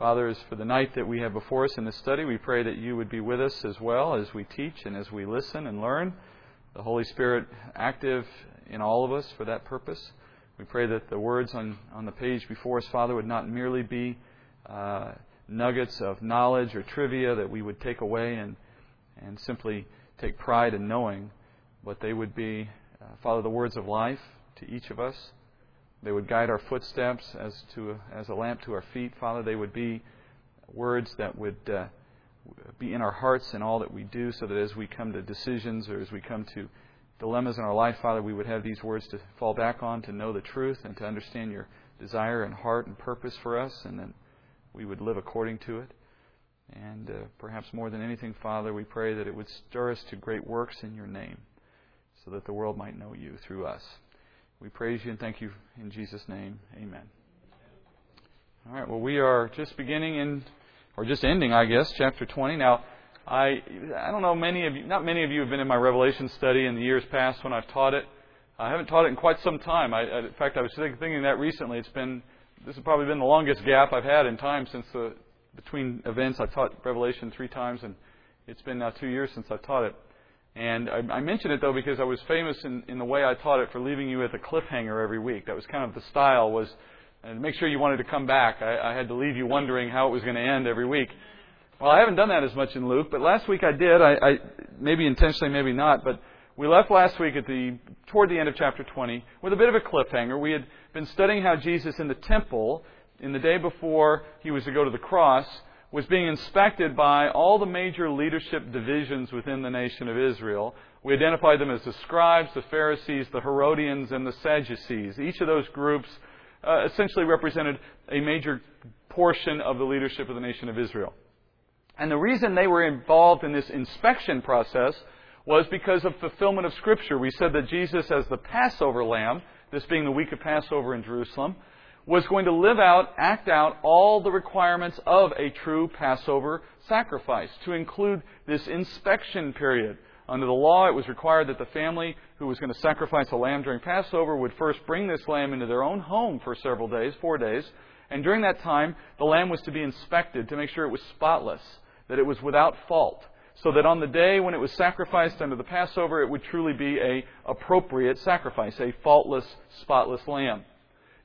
Father, as for the night that we have before us in this study, we pray that you would be with us as well as we teach and as we listen and learn. The Holy Spirit active in all of us for that purpose. We pray that the words on, on the page before us, Father, would not merely be uh, nuggets of knowledge or trivia that we would take away and, and simply take pride in knowing, but they would be, uh, Father, the words of life to each of us. They would guide our footsteps as, to, as a lamp to our feet. Father, they would be words that would uh, be in our hearts in all that we do, so that as we come to decisions or as we come to dilemmas in our life, Father, we would have these words to fall back on, to know the truth, and to understand your desire and heart and purpose for us, and then we would live according to it. And uh, perhaps more than anything, Father, we pray that it would stir us to great works in your name, so that the world might know you through us. We praise you and thank you in Jesus' name. Amen. All right, well, we are just beginning in, or just ending, I guess, chapter 20. Now, I I don't know many of you not many of you have been in my Revelation study in the years past when I've taught it. I haven't taught it in quite some time. I, in fact, I was thinking that recently. It's been this has probably been the longest gap I've had in time since the between events. I've taught Revelation three times, and it's been now two years since I've taught it. And I, I mention it though because I was famous in, in the way I taught it for leaving you at the cliffhanger every week. That was kind of the style was, and to make sure you wanted to come back. I, I had to leave you wondering how it was going to end every week. Well, I haven't done that as much in Luke, but last week I did. I, I maybe intentionally, maybe not, but we left last week at the toward the end of chapter 20 with a bit of a cliffhanger. We had been studying how Jesus in the temple in the day before he was to go to the cross was being inspected by all the major leadership divisions within the nation of Israel. We identified them as the scribes, the Pharisees, the Herodians, and the Sadducees. Each of those groups uh, essentially represented a major portion of the leadership of the nation of Israel. And the reason they were involved in this inspection process was because of fulfillment of Scripture. We said that Jesus, as the Passover lamb, this being the week of Passover in Jerusalem, was going to live out, act out all the requirements of a true Passover sacrifice, to include this inspection period. Under the law, it was required that the family who was going to sacrifice a lamb during Passover would first bring this lamb into their own home for several days, four days, and during that time, the lamb was to be inspected to make sure it was spotless that it was without fault, so that on the day when it was sacrificed under the Passover, it would truly be a appropriate sacrifice, a faultless, spotless lamb.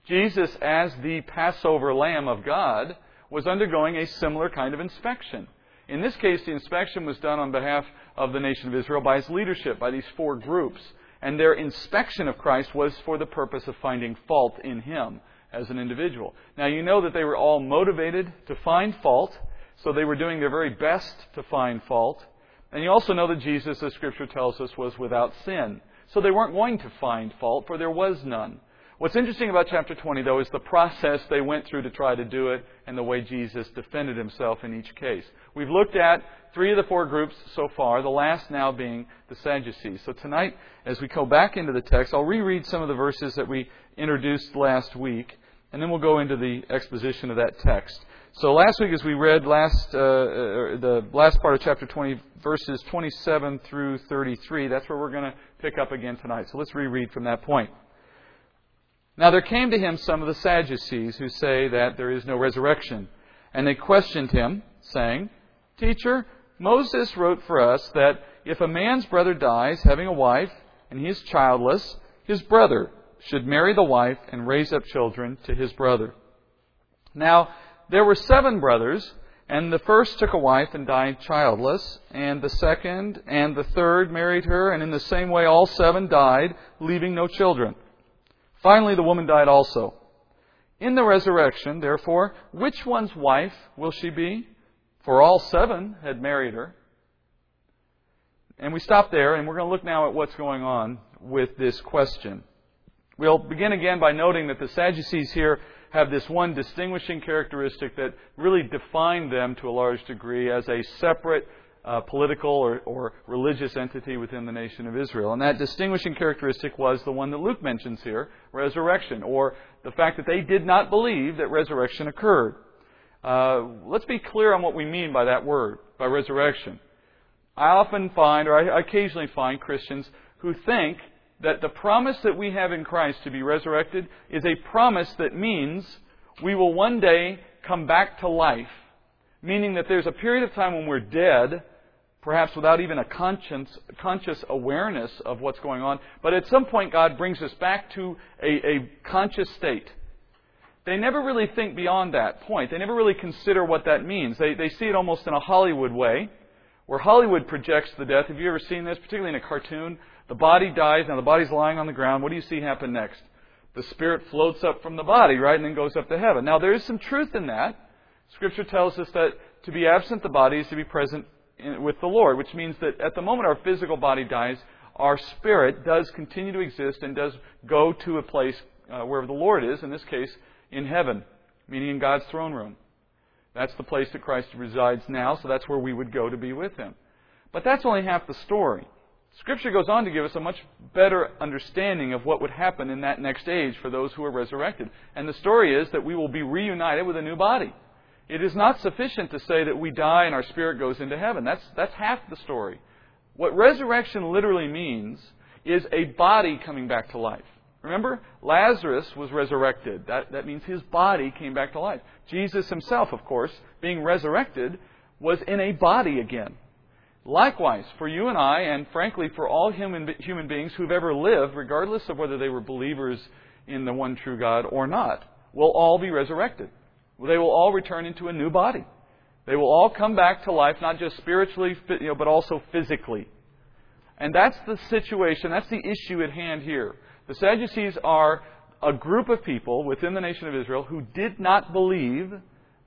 Jesus, as the Passover lamb of God, was undergoing a similar kind of inspection. In this case, the inspection was done on behalf of the nation of Israel by his leadership, by these four groups. And their inspection of Christ was for the purpose of finding fault in him as an individual. Now, you know that they were all motivated to find fault so they were doing their very best to find fault. And you also know that Jesus, as Scripture tells us, was without sin. So they weren't going to find fault, for there was none. What's interesting about chapter 20, though, is the process they went through to try to do it and the way Jesus defended himself in each case. We've looked at three of the four groups so far, the last now being the Sadducees. So tonight, as we go back into the text, I'll reread some of the verses that we introduced last week, and then we'll go into the exposition of that text. So last week, as we read last uh, uh, the last part of chapter 20, verses 27 through 33, that's where we're going to pick up again tonight. So let's reread from that point. Now there came to him some of the Sadducees who say that there is no resurrection, and they questioned him, saying, "Teacher, Moses wrote for us that if a man's brother dies having a wife and he is childless, his brother should marry the wife and raise up children to his brother." Now there were seven brothers, and the first took a wife and died childless, and the second and the third married her, and in the same way all seven died, leaving no children. Finally, the woman died also. In the resurrection, therefore, which one's wife will she be? For all seven had married her. And we stop there, and we're going to look now at what's going on with this question. We'll begin again by noting that the Sadducees here have this one distinguishing characteristic that really defined them to a large degree as a separate uh, political or, or religious entity within the nation of Israel. And that distinguishing characteristic was the one that Luke mentions here resurrection, or the fact that they did not believe that resurrection occurred. Uh, let's be clear on what we mean by that word, by resurrection. I often find, or I occasionally find, Christians who think that the promise that we have in Christ to be resurrected is a promise that means we will one day come back to life, meaning that there's a period of time when we're dead, perhaps without even a conscious awareness of what's going on, but at some point God brings us back to a, a conscious state. They never really think beyond that point. They never really consider what that means. They, they see it almost in a Hollywood way, where Hollywood projects the death. Have you ever seen this, particularly in a cartoon? The body dies, now the body's lying on the ground. What do you see happen next? The spirit floats up from the body, right, and then goes up to heaven. Now, there is some truth in that. Scripture tells us that to be absent the body is to be present with the Lord, which means that at the moment our physical body dies, our spirit does continue to exist and does go to a place uh, where the Lord is, in this case, in heaven, meaning in God's throne room. That's the place that Christ resides now, so that's where we would go to be with Him. But that's only half the story. Scripture goes on to give us a much better understanding of what would happen in that next age for those who are resurrected. And the story is that we will be reunited with a new body. It is not sufficient to say that we die and our spirit goes into heaven. That's, that's half the story. What resurrection literally means is a body coming back to life. Remember, Lazarus was resurrected. That, that means his body came back to life. Jesus himself, of course, being resurrected, was in a body again. Likewise, for you and I, and frankly for all human, human beings who've ever lived, regardless of whether they were believers in the one true God or not, will all be resurrected. They will all return into a new body. They will all come back to life, not just spiritually, you know, but also physically. And that's the situation, that's the issue at hand here. The Sadducees are a group of people within the nation of Israel who did not believe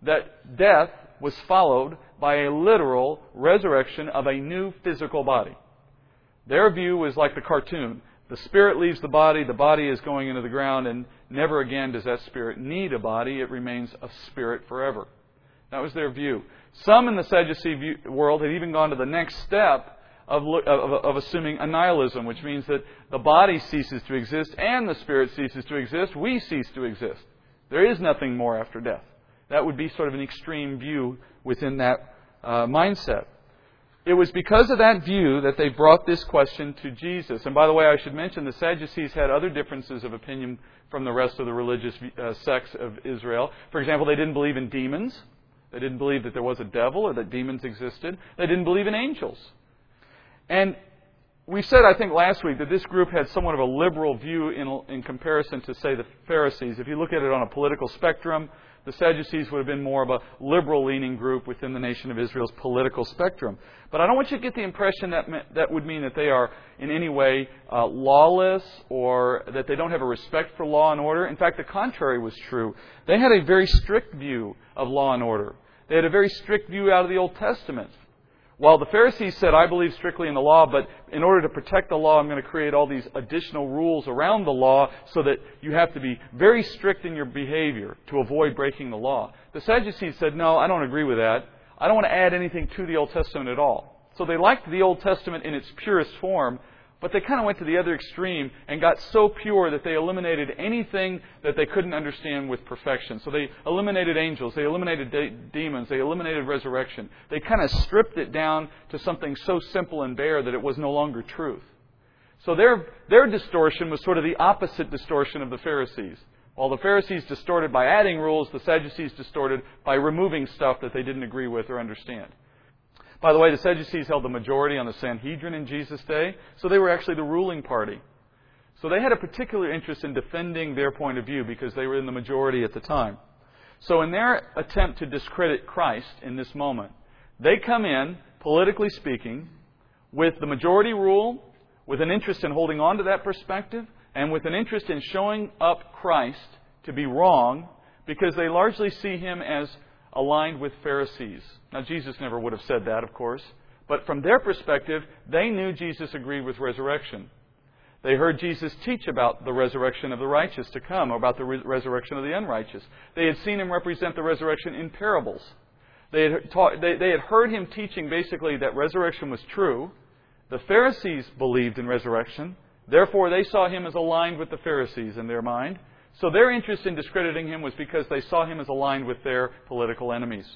that death was followed by a literal resurrection of a new physical body. Their view was like the cartoon. The spirit leaves the body, the body is going into the ground, and never again does that spirit need a body. It remains a spirit forever. That was their view. Some in the Sadducee world had even gone to the next step of, of, of, assuming annihilism, which means that the body ceases to exist and the spirit ceases to exist. We cease to exist. There is nothing more after death. That would be sort of an extreme view within that uh, mindset. It was because of that view that they brought this question to Jesus. And by the way, I should mention the Sadducees had other differences of opinion from the rest of the religious uh, sects of Israel. For example, they didn't believe in demons. They didn't believe that there was a devil or that demons existed. They didn't believe in angels. And we said, I think, last week that this group had somewhat of a liberal view in, in comparison to, say, the Pharisees. If you look at it on a political spectrum, the Sadducees would have been more of a liberal leaning group within the nation of Israel's political spectrum. But I don't want you to get the impression that that would mean that they are in any way uh, lawless or that they don't have a respect for law and order. In fact, the contrary was true. They had a very strict view of law and order. They had a very strict view out of the Old Testament. While the Pharisees said, I believe strictly in the law, but in order to protect the law, I'm going to create all these additional rules around the law so that you have to be very strict in your behavior to avoid breaking the law. The Sadducees said, No, I don't agree with that. I don't want to add anything to the Old Testament at all. So they liked the Old Testament in its purest form, but they kind of went to the other extreme and got so pure that they eliminated anything that they couldn't understand with perfection. So they eliminated angels, they eliminated de- demons, they eliminated resurrection. They kind of stripped it down to something so simple and bare that it was no longer truth. So their, their distortion was sort of the opposite distortion of the Pharisees. While the Pharisees distorted by adding rules, the Sadducees distorted by removing stuff that they didn't agree with or understand. By the way, the Sadducees held the majority on the Sanhedrin in Jesus' day, so they were actually the ruling party. So they had a particular interest in defending their point of view because they were in the majority at the time. So in their attempt to discredit Christ in this moment, they come in, politically speaking, with the majority rule, with an interest in holding on to that perspective, and with an interest in showing up Christ to be wrong because they largely see him as aligned with Pharisees. Now, Jesus never would have said that, of course, but from their perspective, they knew Jesus agreed with resurrection. They heard Jesus teach about the resurrection of the righteous to come, about the re- resurrection of the unrighteous. They had seen him represent the resurrection in parables. They had, taught, they, they had heard him teaching basically that resurrection was true. The Pharisees believed in resurrection. Therefore, they saw him as aligned with the Pharisees in their mind. So their interest in discrediting him was because they saw him as aligned with their political enemies.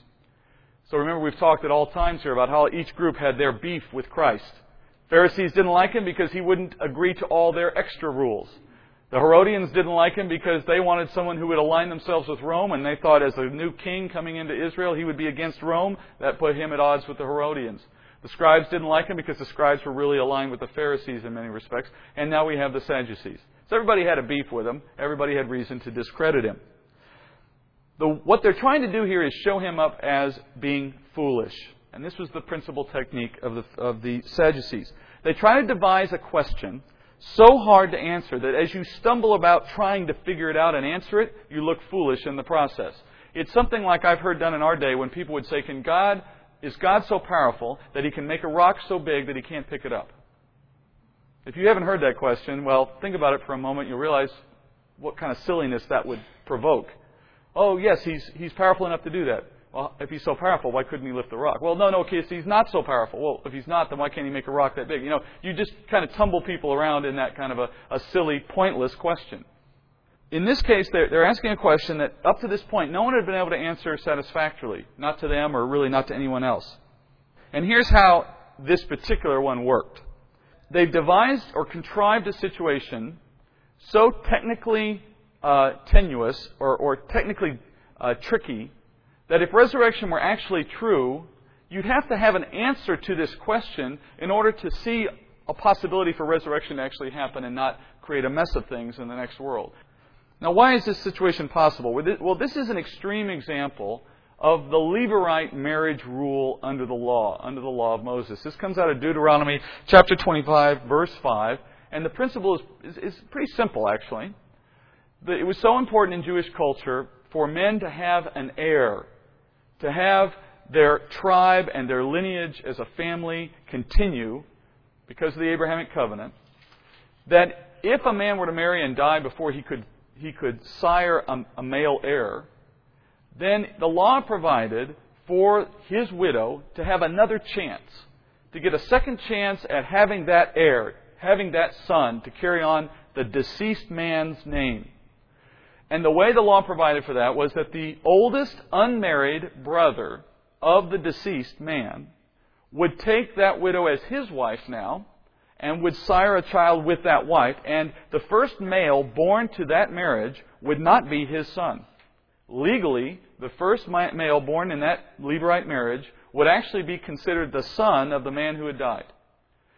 So remember, we've talked at all times here about how each group had their beef with Christ. Pharisees didn't like him because he wouldn't agree to all their extra rules. The Herodians didn't like him because they wanted someone who would align themselves with Rome, and they thought as a new king coming into Israel, he would be against Rome. That put him at odds with the Herodians. The scribes didn't like him because the scribes were really aligned with the Pharisees in many respects, and now we have the Sadducees. So everybody had a beef with him. Everybody had reason to discredit him. The, what they're trying to do here is show him up as being foolish. And this was the principal technique of the, of the Sadducees. They try to devise a question so hard to answer that as you stumble about trying to figure it out and answer it, you look foolish in the process. It's something like I've heard done in our day when people would say, Can God, is God so powerful that he can make a rock so big that he can't pick it up? If you haven't heard that question, well, think about it for a moment. You'll realize what kind of silliness that would provoke. Oh, yes, he's, he's powerful enough to do that. Well, if he's so powerful, why couldn't he lift the rock? Well, no, no, because he's not so powerful. Well, if he's not, then why can't he make a rock that big? You know, you just kind of tumble people around in that kind of a, a silly, pointless question. In this case, they're, they're asking a question that up to this point, no one had been able to answer satisfactorily. Not to them or really not to anyone else. And here's how this particular one worked. They've devised or contrived a situation so technically uh, tenuous or, or technically uh, tricky that if resurrection were actually true, you'd have to have an answer to this question in order to see a possibility for resurrection to actually happen and not create a mess of things in the next world. Now, why is this situation possible? Well, this is an extreme example of the Levirate marriage rule under the law, under the law of Moses. This comes out of Deuteronomy chapter 25, verse 5, and the principle is, is, is pretty simple, actually. It was so important in Jewish culture for men to have an heir to have their tribe and their lineage as a family continue because of the Abrahamic covenant, that if a man were to marry and die before he could, he could sire a, a male heir, then the law provided for his widow to have another chance, to get a second chance at having that heir, having that son to carry on the deceased man's name. And the way the law provided for that was that the oldest unmarried brother of the deceased man would take that widow as his wife now and would sire a child with that wife, and the first male born to that marriage would not be his son. Legally, the first male born in that Levirate marriage would actually be considered the son of the man who had died.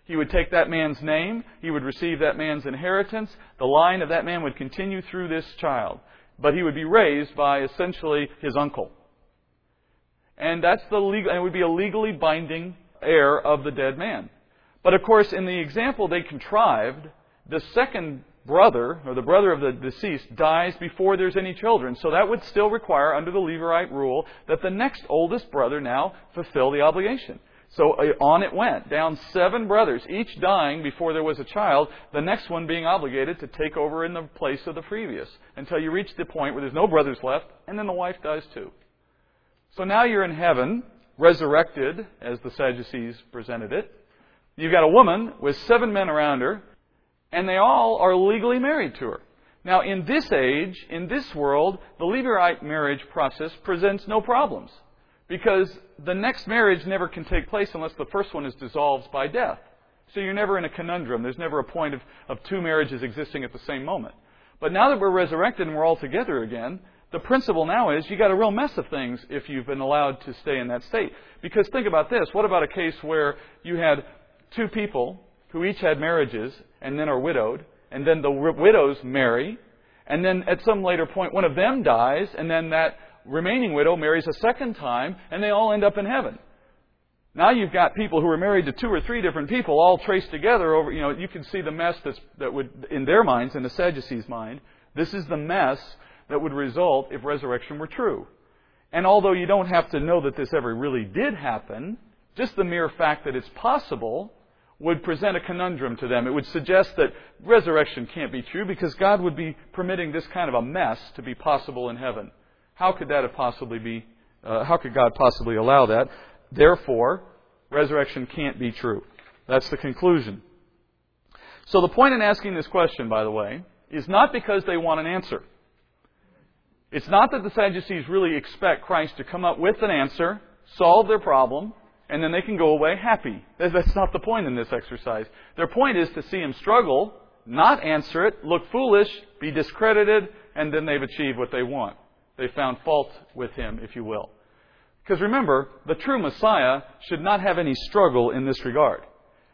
He would take that man's name. He would receive that man's inheritance. The line of that man would continue through this child. But he would be raised by essentially his uncle. And that's the legal, and it would be a legally binding heir of the dead man. But of course, in the example they contrived, the second brother, or the brother of the deceased, dies before there's any children. So that would still require, under the Levirate rule, that the next oldest brother now fulfill the obligation. So uh, on it went, down seven brothers, each dying before there was a child, the next one being obligated to take over in the place of the previous, until you reach the point where there's no brothers left, and then the wife dies too. So now you're in heaven, resurrected, as the Sadducees presented it. You've got a woman with seven men around her, and they all are legally married to her. Now, in this age, in this world, the Levirate marriage process presents no problems. Because the next marriage never can take place unless the first one is dissolved by death. So you're never in a conundrum. There's never a point of, of two marriages existing at the same moment. But now that we're resurrected and we're all together again, the principle now is you got a real mess of things if you've been allowed to stay in that state. Because think about this. What about a case where you had two people who each had marriages and then are widowed, and then the widows marry, and then at some later point one of them dies, and then that remaining widow marries a second time, and they all end up in heaven. Now you've got people who are married to two or three different people, all traced together over, you know, you can see the mess that's, that would, in their minds, in the Sadducees' mind, this is the mess that would result if resurrection were true. And although you don't have to know that this ever really did happen, just the mere fact that it's possible would present a conundrum to them. It would suggest that resurrection can't be true because God would be permitting this kind of a mess to be possible in heaven. How could that have possibly be? Uh, how could God possibly allow that? Therefore, resurrection can't be true. That's the conclusion. So the point in asking this question, by the way, is not because they want an answer. It's not that the Sadducees really expect Christ to come up with an answer, solve their problem, and then they can go away happy. That's not the point in this exercise. Their point is to see him struggle not answer it, look foolish, be discredited, and then they've achieved what they want. They found fault with him, if you will. Because remember, the true Messiah should not have any struggle in this regard.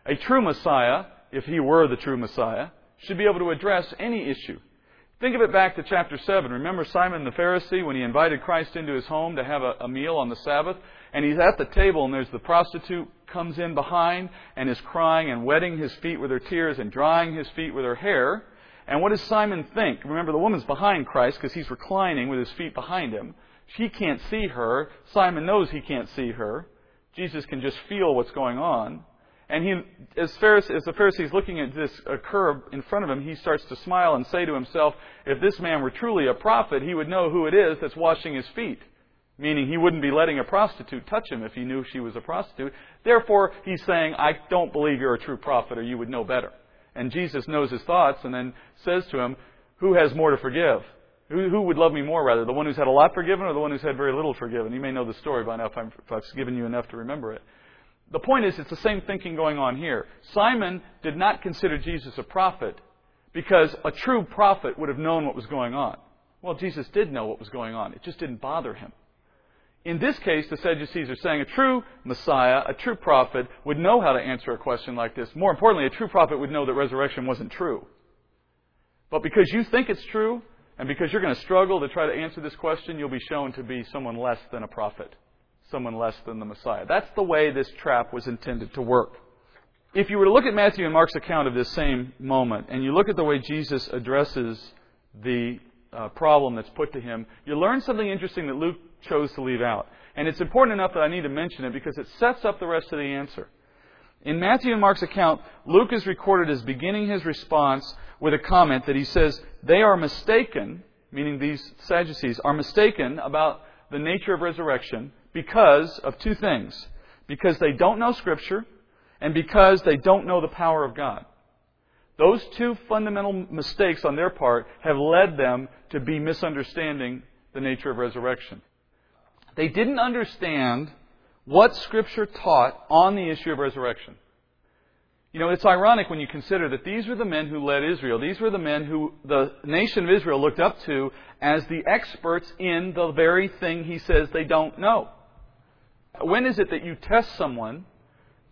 A true Messiah, if he were the true Messiah, should be able to address any issue. Think of it back to chapter 7. Remember Simon the Pharisee when he invited Christ into his home to have a, a meal on the Sabbath? And he's at the table and there's the prostitute comes in behind and is crying and wetting his feet with her tears and drying his feet with her hair. And what does Simon think? Remember, the woman's behind Christ because he's reclining with his feet behind him. She can't see her. Simon knows he can't see her. Jesus can just feel what's going on. And he, as, as the Pharisee's looking at this uh, occur in front of him, he starts to smile and say to himself, if this man were truly a prophet, he would know who it is that's washing his feet. Meaning he wouldn't be letting a prostitute touch him if he knew she was a prostitute. Therefore, he's saying, I don't believe you're a true prophet or you would know better. And Jesus knows his thoughts and then says to him, Who has more to forgive? Who, would love me more, rather? The one who's had a lot forgiven or the one who's had very little forgiven? You may know the story by now if, i if I've given you enough to remember it. The point is, it's the same thinking going on here. Simon did not consider Jesus a prophet because a true prophet would have known what was going on. Well, Jesus did know what was going on. It just didn't bother him. In this case, the Sadducees are saying a true Messiah, a true prophet, would know how to answer a question like this. More importantly, a true prophet would know that resurrection wasn't true. But because you think it's true, and because you're going to struggle to try to answer this question, you'll be shown to be someone less than a prophet, someone less than the Messiah. That's the way this trap was intended to work. If you were to look at Matthew and Mark's account of this same moment, and you look at the way Jesus addresses the uh, problem that's put to him, you learn something interesting that Luke chose to leave out. And it's important enough that I need to mention it because it sets up the rest of the answer. In Matthew and Mark's account, Luke is recorded as beginning his response with a comment that he says, They are mistaken, meaning these Sadducees, are mistaken about the nature of resurrection because of two things. Because they don't know Scripture and because they don't know the power of God. Those two fundamental mistakes on their part have led them to be misunderstanding the nature of resurrection. They didn't understand what Scripture taught on the issue of resurrection. You know, it's ironic when you consider that these were the men who led Israel. These were the men who the nation of Israel looked up to as the experts in the very thing he says they don't know. When is it that you test someone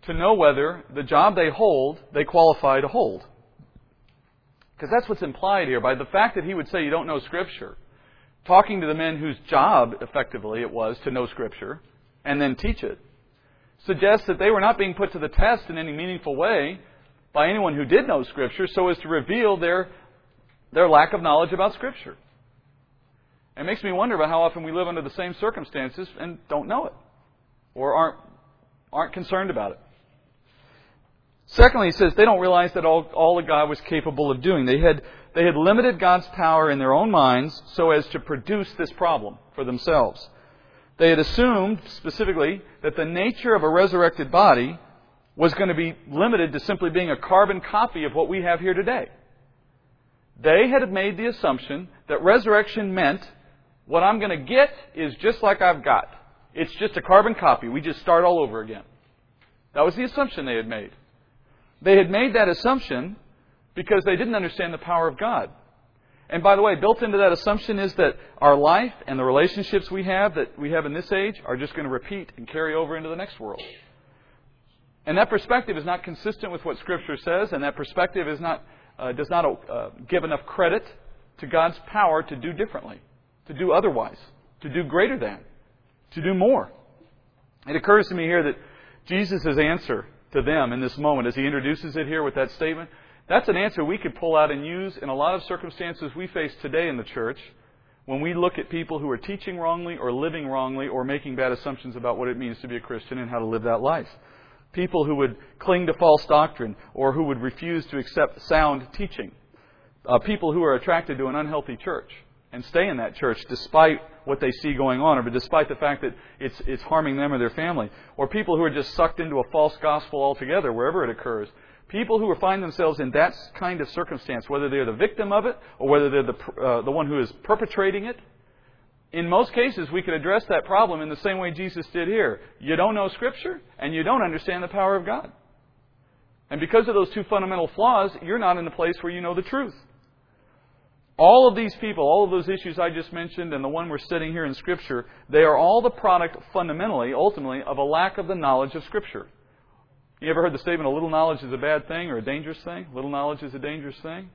to know whether the job they hold, they qualify to hold? Because that's what's implied here by the fact that he would say you don't know Scripture, talking to the men whose job, effectively, it was to know Scripture and then teach it, suggests that they were not being put to the test in any meaningful way by anyone who did know Scripture so as to reveal their, their lack of knowledge about Scripture. It makes me wonder about how often we live under the same circumstances and don't know it or aren't, aren't concerned about it. Secondly, he says they don't realize that all, all that God was capable of doing. They had, they had limited God's power in their own minds so as to produce this problem for themselves. They had assumed, specifically, that the nature of a resurrected body was going to be limited to simply being a carbon copy of what we have here today. They had made the assumption that resurrection meant what I'm going to get is just like I've got. It's just a carbon copy. We just start all over again. That was the assumption they had made. They had made that assumption because they didn't understand the power of God. And by the way, built into that assumption is that our life and the relationships we have that we have in this age are just going to repeat and carry over into the next world. And that perspective is not consistent with what Scripture says, and that perspective is not, uh, does not uh, give enough credit to God's power to do differently, to do otherwise, to do greater than, to do more. It occurs to me here that Jesus' answer to them in this moment as he introduces it here with that statement, that's an answer we could pull out and use in a lot of circumstances we face today in the church when we look at people who are teaching wrongly or living wrongly or making bad assumptions about what it means to be a Christian and how to live that life. People who would cling to false doctrine or who would refuse to accept sound teaching. Uh, people who are attracted to an unhealthy church and stay in that church despite what they see going on, or despite the fact that it's, it's harming them or their family. Or people who are just sucked into a false gospel altogether, wherever it occurs. People who find themselves in that kind of circumstance, whether they're the victim of it or whether they're the, uh, the one who is perpetrating it, in most cases, we could address that problem in the same way Jesus did here. You don't know Scripture, and you don't understand the power of God. And because of those two fundamental flaws, you're not in the place where you know the truth. All of these people, all of those issues I just mentioned, and the one we're studying here in Scripture, they are all the product, fundamentally, ultimately, of a lack of the knowledge of Scripture. You ever heard the statement, a little knowledge is a bad thing or a dangerous thing? Little knowledge is a dangerous thing?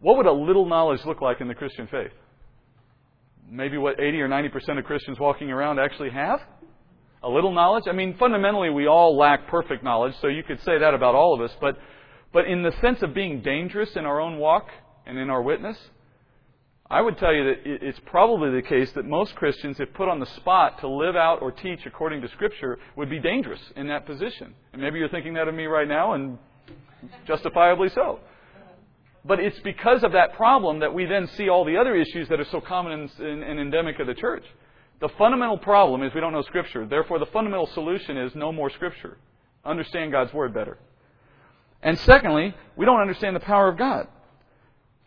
What would a little knowledge look like in the Christian faith? Maybe what 80 or 90% of Christians walking around actually have? A little knowledge? I mean, fundamentally, we all lack perfect knowledge, so you could say that about all of us, but, but in the sense of being dangerous in our own walk and in our witness, I would tell you that it's probably the case that most Christians, if put on the spot to live out or teach according to Scripture, would be dangerous in that position. And maybe you're thinking that of me right now, and justifiably so. But it's because of that problem that we then see all the other issues that are so common and, endemic of the church. The fundamental problem is we don't know Scripture. Therefore, the fundamental solution is know more Scripture. Understand God's Word better. And secondly, we don't understand the power of God.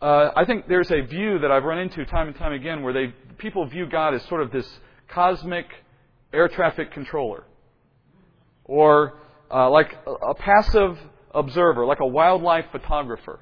Uh, I think there's a view that I've run into time and time again where they people view God as sort of this cosmic air traffic controller, or uh, like a passive observer, like a wildlife photographer.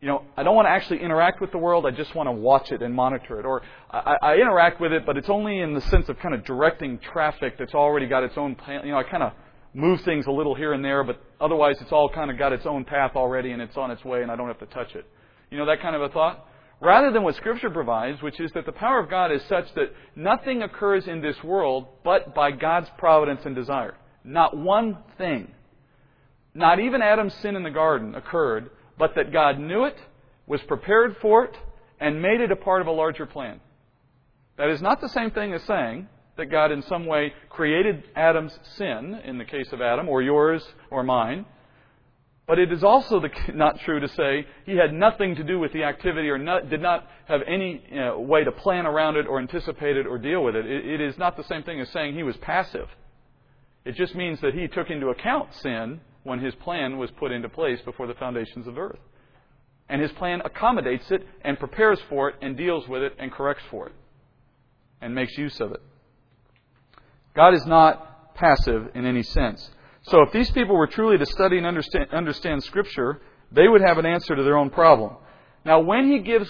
You know, I don't want to actually interact with the world. I just want to watch it and monitor it. Or I, I interact with it, but it's only in the sense of kind of directing traffic that's already got its own plan. You know, I kind of move things a little here and there, but otherwise it's all kind of got its own path already and it's on its way and I don't have to touch it. You know that kind of a thought? Rather than what Scripture provides, which is that the power of God is such that nothing occurs in this world but by God's providence and desire. Not one thing. Not even Adam's sin in the garden occurred, but that God knew it, was prepared for it, and made it a part of a larger plan. That is not the same thing as saying that God in some way created Adam's sin, in the case of Adam, or yours or mine, but it is also the, not true to say he had nothing to do with the activity or not, did not have any you know, way to plan around it or anticipate it or deal with it. it. It is not the same thing as saying he was passive. It just means that he took into account sin when his plan was put into place before the foundations of earth. And his plan accommodates it and prepares for it and deals with it and corrects for it and makes use of it. God is not passive in any sense. So if these people were truly to study and understand, understand Scripture, they would have an answer to their own problem. Now, when he gives,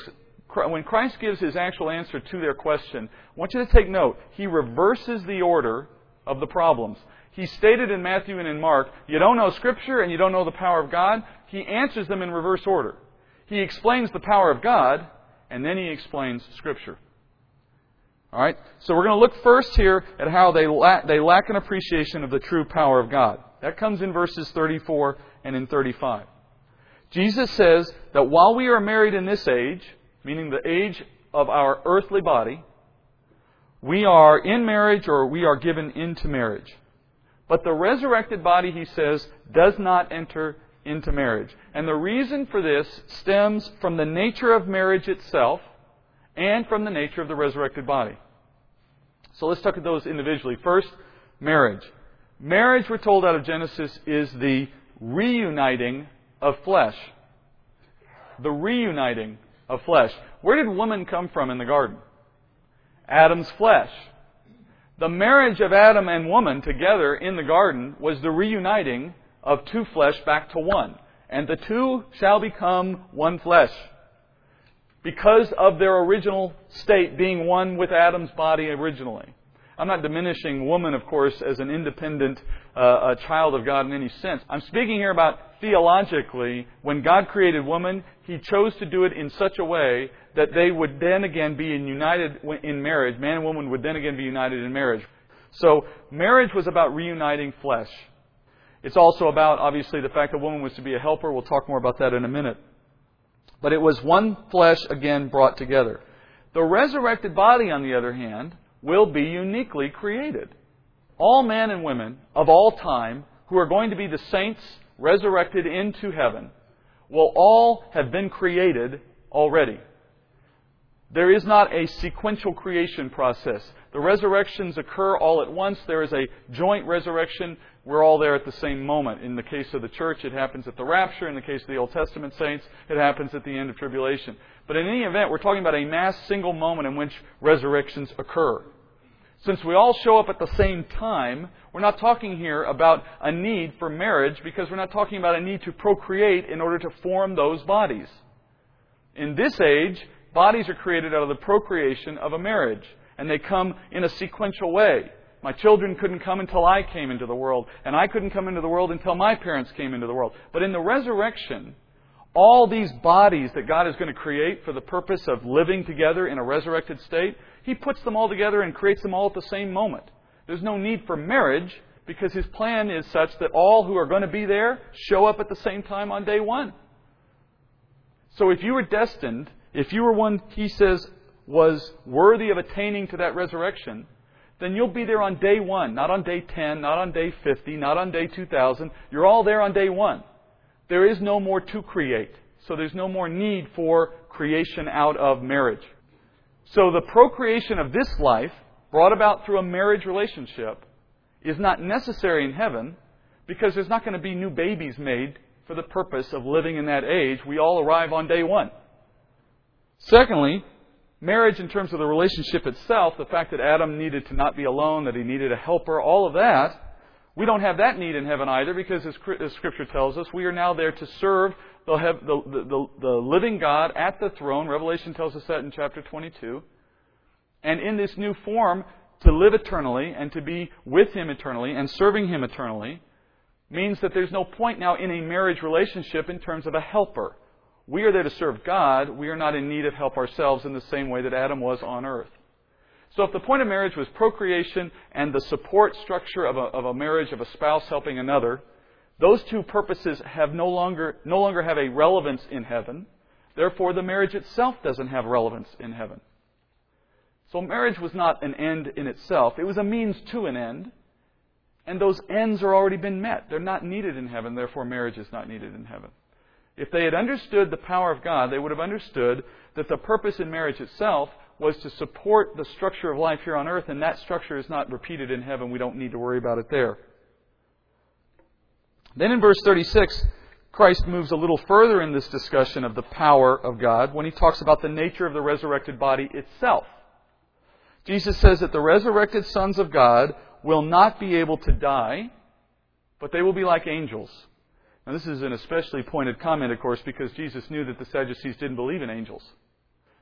when Christ gives his actual answer to their question, I want you to take note. He reverses the order of the problems. He stated in Matthew and in Mark, you don't know Scripture and you don't know the power of God. He answers them in reverse order. He explains the power of God, and then he explains Scripture. All right? So we're going to look first here at how they they lack an appreciation of the true power of God. That comes in verses 34 and in 35. Jesus says that while we are married in this age, meaning the age of our earthly body, we are in marriage or we are given into marriage. But the resurrected body, he says, does not enter into marriage. And the reason for this stems from the nature of marriage itself and from the nature of the resurrected body. So let's look at those individually. First, marriage. Marriage, we're told out of Genesis, is the reuniting of flesh. The reuniting of flesh. Where did woman come from in the garden? Adam's flesh. The marriage of Adam and woman together in the garden was the reuniting of two flesh back to one. And the two shall become one flesh. Because of their original state being one with Adam's body originally. I'm not diminishing woman, of course, as an independent uh, child of God in any sense. I'm speaking here about theologically, when God created woman, He chose to do it in such a way that they would then again be united in marriage. Man and woman would then again be united in marriage. So, marriage was about reuniting flesh. It's also about, obviously, the fact that woman was to be a helper. We'll talk more about that in a minute. But it was one flesh again brought together. The resurrected body, on the other hand, will be uniquely created. All men and women of all time who are going to be the saints resurrected into heaven will all have been created already. There is not a sequential creation process. The resurrections occur all at once. There is a joint resurrection. We're all there at the same moment. In the case of the church, it happens at the rapture. In the case of the Old Testament saints, it happens at the end of tribulation. But in any event, we're talking about a mass single moment in which resurrections occur. Since we all show up at the same time, we're not talking here about a need for marriage because we're not talking about a need to procreate in order to form those bodies. In this age, bodies are created out of the procreation of a marriage, and they come in a sequential way. My children couldn't come until I came into the world, and I couldn't come into the world until my parents came into the world. But in the resurrection, all these bodies that God is going to create for the purpose of living together in a resurrected state, He puts them all together and creates them all at the same moment. There's no need for marriage because His plan is such that all who are going to be there show up at the same time on day one. So if you were destined, if you were one, He says, was worthy of attaining to that resurrection, then you'll be there on day one, not on day 10, not on day 50, not on day 2000. You're all there on day one. There is no more to create. So there's no more need for creation out of marriage. So the procreation of this life, brought about through a marriage relationship, is not necessary in heaven because there's not going to be new babies made for the purpose of living in that age. We all arrive on day one. Secondly, marriage in terms of the relationship itself, the fact that Adam needed to not be alone, that he needed a helper, all of that, we don't have that need in heaven either because, as, Scripture tells us, we are now there to serve the, the, the, the living God at the throne. Revelation tells us that in chapter 22. And in this new form, to live eternally and to be with Him eternally and serving Him eternally means that there's no point now in a marriage relationship in terms of a helper. We are there to serve God. We are not in need of help ourselves in the same way that Adam was on earth. So if the point of marriage was procreation and the support structure of a, of a marriage of a spouse helping another, those two purposes have no longer, no longer have a relevance in heaven. Therefore, the marriage itself doesn't have relevance in heaven. So marriage was not an end in itself. It was a means to an end. And those ends are already been met. They're not needed in heaven, therefore marriage is not needed in heaven. If they had understood the power of God, they would have understood that the purpose in marriage itself was to support the structure of life here on earth, and that structure is not repeated in heaven. We don't need to worry about it there. Then in verse 36, Christ moves a little further in this discussion of the power of God when he talks about the nature of the resurrected body itself. Jesus says that the resurrected sons of God will not be able to die, but they will be like angels. Now, this is an especially pointed comment, of course, because Jesus knew that the Sadducees didn't believe in angels.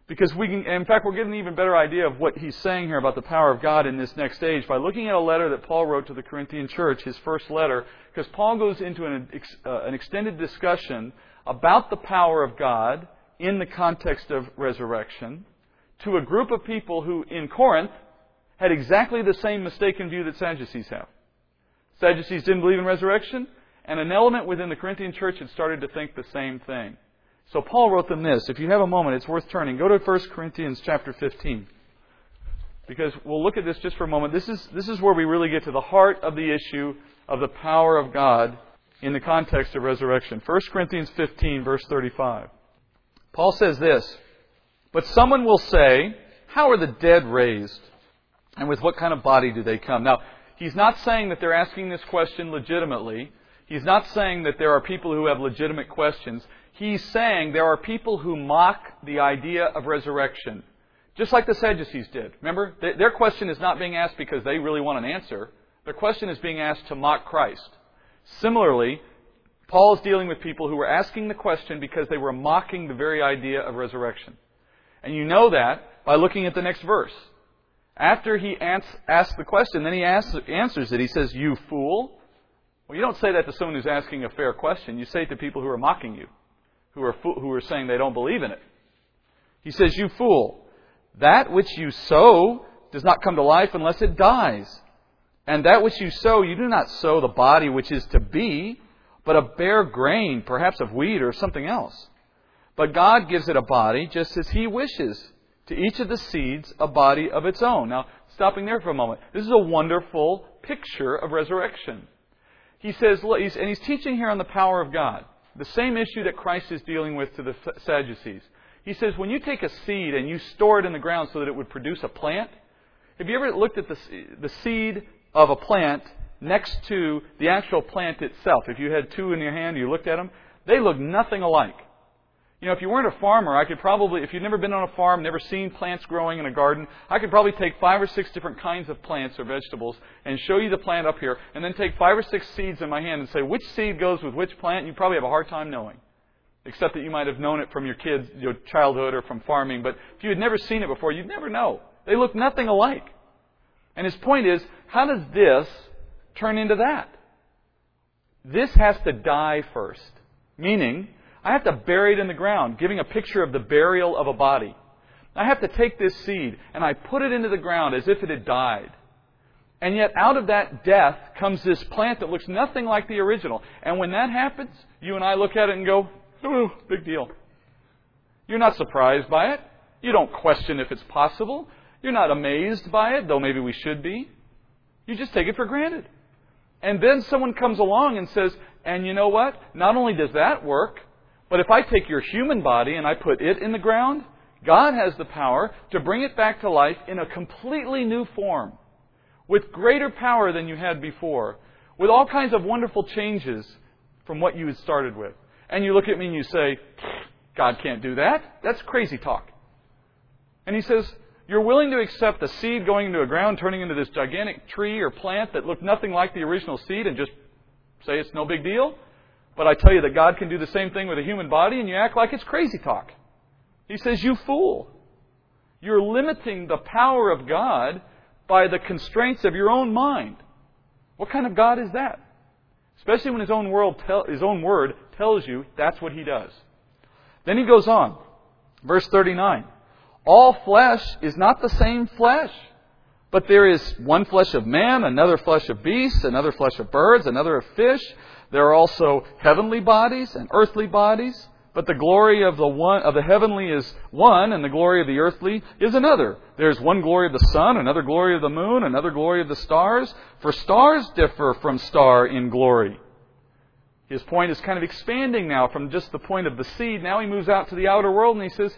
Because we can, in fact, we're getting an even better idea of what he's saying here about the power of God in this next age by looking at a letter that Paul wrote to the Corinthian church, his first letter, because Paul goes into an, uh, an extended discussion about the power of God in the context of resurrection to a group of people who, in Corinth, had exactly the same mistaken view that Sadducees have. Sadducees didn't believe in resurrection, and an element within the Corinthian church had started to think the same thing. So Paul wrote them this. If you have a moment, it's worth turning. Go to 1 Corinthians chapter 15. Because we'll look at this just for a moment. This is, this is where we really get to the heart of the issue of the power of God in the context of resurrection. 1 Corinthians 15, verse 35. Paul says this But someone will say, How are the dead raised? And with what kind of body do they come? Now, he's not saying that they're asking this question legitimately. He's not saying that there are people who have legitimate questions he's saying there are people who mock the idea of resurrection, just like the Sadducees did. Remember, their question is not being asked because they really want an answer. Their question is being asked to mock Christ. Similarly, Paul is dealing with people who were asking the question because they were mocking the very idea of resurrection. And you know that by looking at the next verse. After he asks the question, then he answers it. He says, You fool. Well, you don't say that to someone who's asking a fair question. You say it to people who are mocking you who are, who are saying they don't believe in it. He says, You fool, that which you sow does not come to life unless it dies. And that which you sow, you do not sow the body which is to be, but a bare grain, perhaps of wheat or something else. But God gives it a body just as He wishes. To each of the seeds, a body of its own. Now, stopping there for a moment. This is a wonderful picture of resurrection. He says, and he's teaching here on the power of God. The same issue that Christ is dealing with to the Sadducees. He says, when you take a seed and you store it in the ground so that it would produce a plant, have you ever looked at the, the seed of a plant next to the actual plant itself? If you had two in your hand, you looked at them, they look nothing alike. You know, if you weren't a farmer, I could probably, if you've never been on a farm, never seen plants growing in a garden, I could probably take five or six different kinds of plants or vegetables and show you the plant up here, and then take five or six seeds in my hand and say which seed goes with which plant, you probably have a hard time knowing. Except that you might have known it from your kids, your childhood or from farming, but if you had never seen it before, you'd never know. They look nothing alike. And his point is, how does this turn into that? This has to die first. Meaning, I have to bury it in the ground, giving a picture of the burial of a body. I have to take this seed and I put it into the ground as if it had died. And yet, out of that death comes this plant that looks nothing like the original. And when that happens, you and I look at it and go, oh, big deal. You're not surprised by it. You don't question if it's possible. You're not amazed by it, though maybe we should be. You just take it for granted. And then someone comes along and says, and you know what? Not only does that work, but if I take your human body and I put it in the ground, God has the power to bring it back to life in a completely new form, with greater power than you had before, with all kinds of wonderful changes from what you had started with. And you look at me and you say, God can't do that. That's crazy talk. And he says, you're willing to accept the seed going into a ground, turning into this gigantic tree or plant that looked nothing like the original seed, and just say it's no big deal? But I tell you that God can do the same thing with a human body, and you act like it's crazy talk. He says, You fool. You're limiting the power of God by the constraints of your own mind. What kind of God is that? Especially when his own, world tell, his own word tells you that's what he does. Then he goes on. Verse 39. All flesh is not the same flesh. But there is one flesh of man, another flesh of beasts, another flesh of birds, another of fish. There are also heavenly bodies and earthly bodies. But the glory of the one of the heavenly is one, and the glory of the earthly is another. There's one glory of the sun, another glory of the moon, another glory of the stars. For stars differ from star in glory. His point is kind of expanding now from just the point of the seed. Now he moves out to the outer world and he says,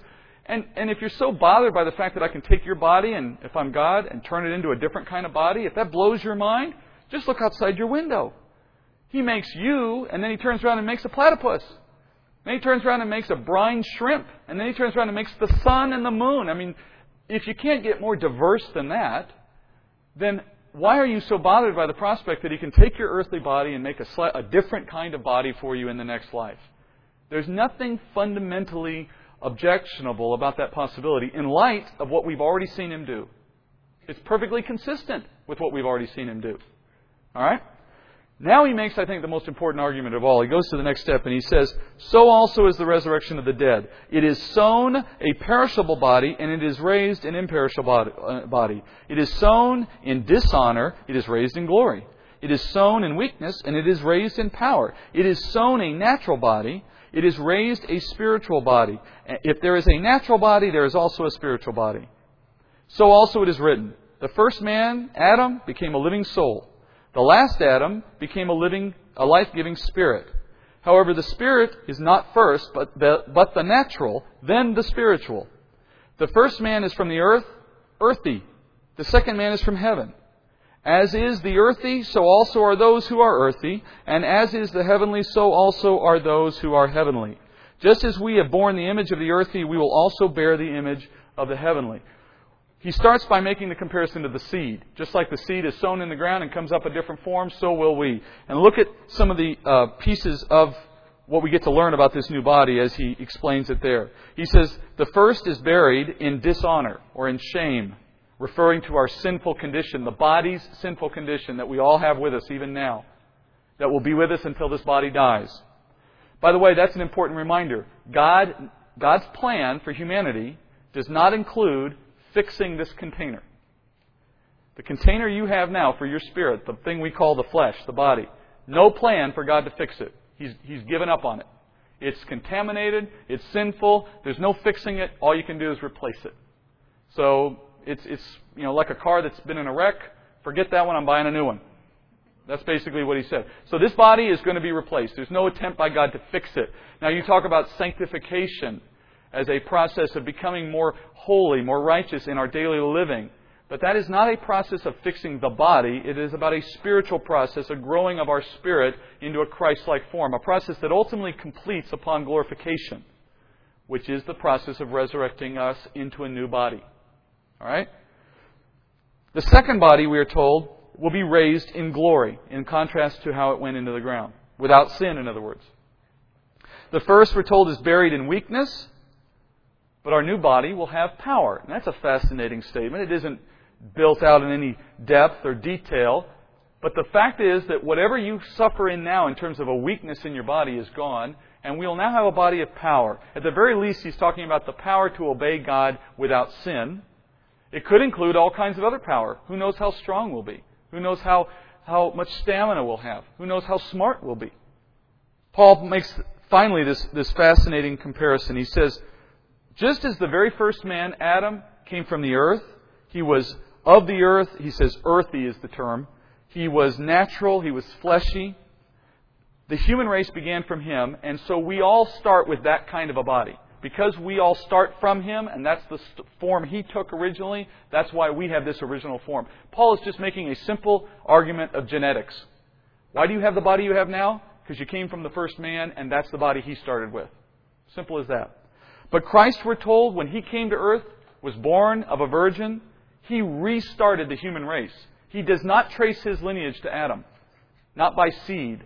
and, and if you're so bothered by the fact that I can take your body and, if I'm God, and turn it into a different kind of body, if that blows your mind, just look outside your window. He makes you, and then he turns around and makes a platypus. Then he turns around and makes a brine shrimp. And then he turns around and makes the sun and the moon. I mean, if you can't get more diverse than that, then why are you so bothered by the prospect that he can take your earthly body and make a, sli- a different kind of body for you in the next life? There's nothing fundamentally objectionable about that possibility in light of what we've already seen him do. It's perfectly consistent with what we've already seen him do. All right? Now he makes, I think, the most important argument of all. He goes to the next step and he says, So also is the resurrection of the dead. It is sown a perishable body and it is raised an imperishable uh, body. It is sown in dishonor, it is raised in glory. It is sown in weakness and it is raised in power. It is sown a natural body, it is raised a spiritual body. If there is a natural body, there is also a spiritual body. So also it is written, the first man, Adam, became a living soul. The last Adam became a living, a life-giving spirit. However, the spirit is not first, but the, but the natural, then the spiritual. The first man is from the earth, earthy. The second man is from heaven. As is the earthy, so also are those who are earthy, and as is the heavenly, so also are those who are heavenly. Just as we have borne the image of the earthy, we will also bear the image of the heavenly. He starts by making the comparison to the seed. Just like the seed is sown in the ground and comes up a different form, so will we. And look at some of the uh, pieces of what we get to learn about this new body as he explains it there. He says, the first is buried in dishonor or in shame, referring to our sinful condition, the body's sinful condition that we all have with us even now, that will be with us until this body dies. By the way, that's an important reminder. God, God's plan for humanity does not include fixing this container. The container you have now for your spirit, the thing we call the flesh, the body, no plan for God to fix it. He's, he's given up on it. It's contaminated, it's sinful, there's no fixing it, all you can do is replace it. So it's, it's you know, like a car that's been in a wreck, forget that one, I'm buying a new one. That's basically what he said. So this body is going to be replaced. There's no attempt by God to fix it. Now you talk about sanctification as a process of becoming more holy, more righteous in our daily living. But that is not a process of fixing the body. It is about a spiritual process, a growing of our spirit into a Christ like form, a process that ultimately completes upon glorification. which is the process of resurrecting us into a new body. All right? The second body, we are told, will be raised in glory, in contrast to how it went into the ground. Without sin, in other words. The first, we're told, is buried in weakness, but our new body will have power. And that's a fascinating statement. It isn't built out in any depth or detail. But the fact is that whatever you suffer in now in terms of a weakness in your body is gone, and we'll now have a body of power. At the very least, he's talking about the power to obey God without sin. It could include all kinds of other power. Who knows how strong we'll be? Who knows how, how much stamina we'll have? Who knows how smart we'll be? Paul makes finally this, this fascinating comparison. He says, just as the very first man, Adam, came from the earth, he was of the earth. He says, earthy is the term. He was natural. He was fleshy. The human race began from him, and so we all start with that kind of a body. Because we all start from him, and that's the form he took originally, that's why we have this original form. Paul is just making a simple argument of genetics. Why do you have the body you have now? Because you came from the first man, and that's the body he started with. Simple as that. But Christ, we're told, when he came to earth, was born of a virgin, he restarted the human race. He does not trace his lineage to Adam, not by seed,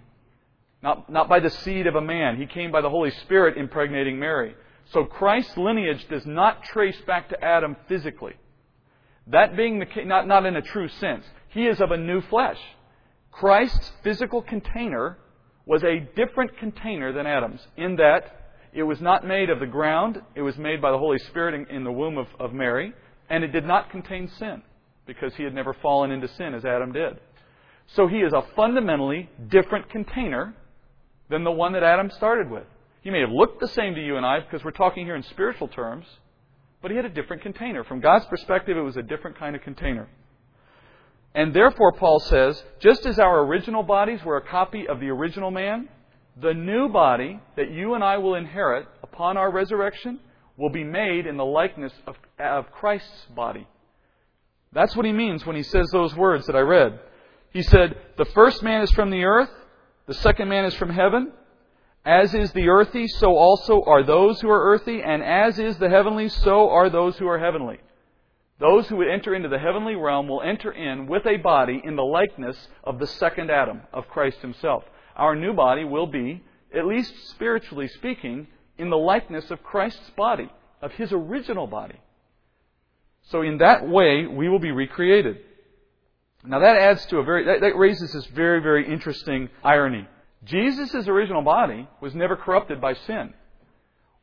not, not by the seed of a man. He came by the Holy Spirit impregnating Mary. So Christ's lineage does not trace back to Adam physically. That being the case, not, not in a true sense. He is of a new flesh. Christ's physical container was a different container than Adam's in that it was not made of the ground, it was made by the Holy Spirit in, in the womb of, of Mary, and it did not contain sin because he had never fallen into sin as Adam did. So he is a fundamentally different container than the one that Adam started with. He may have looked the same to you and I because we're talking here in spiritual terms, but he had a different container. From God's perspective, it was a different kind of container. And therefore, Paul says, just as our original bodies were a copy of the original man, the new body that you and I will inherit upon our resurrection will be made in the likeness of, of Christ's body. That's what he means when he says those words that I read. He said, The first man is from the earth, the second man is from heaven. As is the earthy, so also are those who are earthy, and as is the heavenly, so are those who are heavenly. Those who would enter into the heavenly realm will enter in with a body in the likeness of the second Adam, of Christ himself. Our new body will be, at least spiritually speaking, in the likeness of Christ's body, of his original body. So in that way, we will be recreated. Now that adds to a very, that, that raises this very, very interesting irony. Jesus' original body was never corrupted by sin,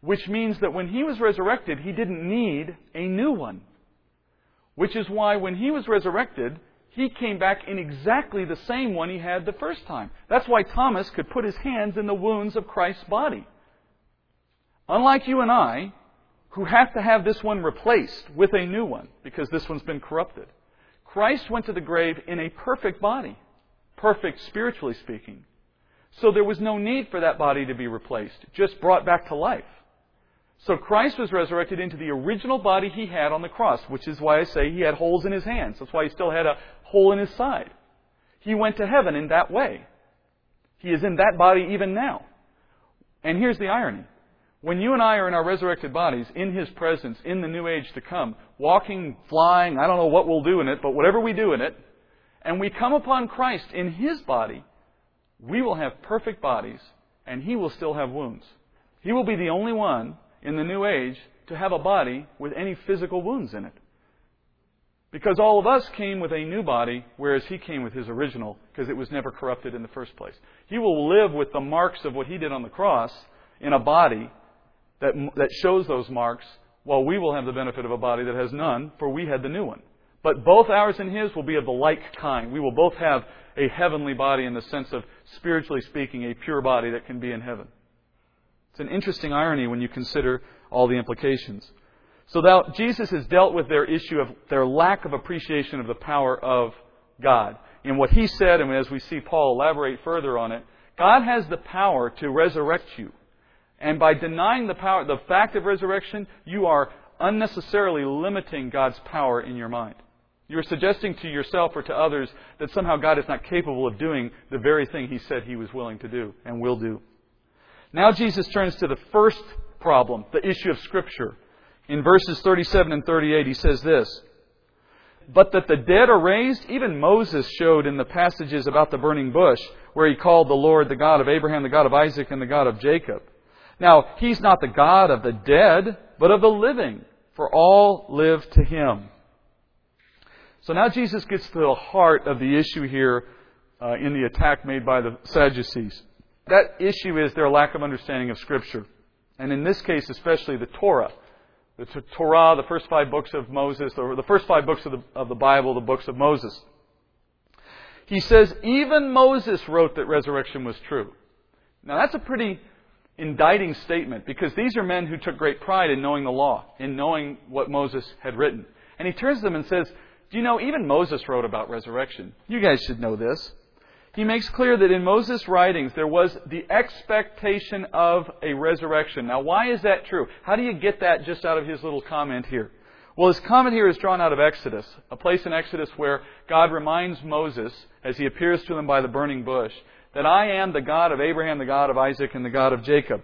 which means that when he was resurrected, he didn't need a new one. Which is why when he was resurrected, he came back in exactly the same one he had the first time. That's why Thomas could put his hands in the wounds of Christ's body. Unlike you and I, who have to have this one replaced with a new one because this one's been corrupted. Christ went to the grave in a perfect body, perfect spiritually speaking. So there was no need for that body to be replaced, just brought back to life. So Christ was resurrected into the original body he had on the cross, which is why I say he had holes in his hands. That's why he still had a hole in his side. He went to heaven in that way. He is in that body even now. And here's the irony. When you and I are in our resurrected bodies, in His presence, in the new age to come, walking, flying, I don't know what we'll do in it, but whatever we do in it, and we come upon Christ in His body, we will have perfect bodies, and He will still have wounds. He will be the only one in the new age to have a body with any physical wounds in it. Because all of us came with a new body, whereas he came with his original, because it was never corrupted in the first place. He will live with the marks of what he did on the cross in a body that, that shows those marks, while we will have the benefit of a body that has none, for we had the new one. But both ours and his will be of the like kind. We will both have a heavenly body in the sense of, spiritually speaking, a pure body that can be in heaven. It's an interesting irony when you consider all the implications. So that Jesus has dealt with their issue of their lack of appreciation of the power of God. In what he said, and as we see Paul elaborate further on it, God has the power to resurrect you. And by denying the power, the fact of resurrection, you are unnecessarily limiting God's power in your mind. You're suggesting to yourself or to others that somehow God is not capable of doing the very thing He said He was willing to do and will do. Now Jesus turns to the first problem, the issue of Scripture. In verses 37 and 38, he says this But that the dead are raised, even Moses showed in the passages about the burning bush, where he called the Lord the God of Abraham, the God of Isaac, and the God of Jacob. Now, he's not the God of the dead, but of the living, for all live to him. So now Jesus gets to the heart of the issue here uh, in the attack made by the Sadducees. That issue is their lack of understanding of Scripture. And in this case, especially the Torah. The Torah, the first five books of Moses, or the first five books of the, of the Bible, the books of Moses. He says, even Moses wrote that resurrection was true. Now that's a pretty indicting statement because these are men who took great pride in knowing the law, in knowing what Moses had written. And he turns to them and says, Do you know, even Moses wrote about resurrection. You guys should know this he makes clear that in Moses' writings there was the expectation of a resurrection. Now, why is that true? How do you get that just out of his little comment here? Well, his comment here is drawn out of Exodus, a place in Exodus where God reminds Moses, as he appears to him by the burning bush, that I am the God of Abraham, the God of Isaac, and the God of Jacob.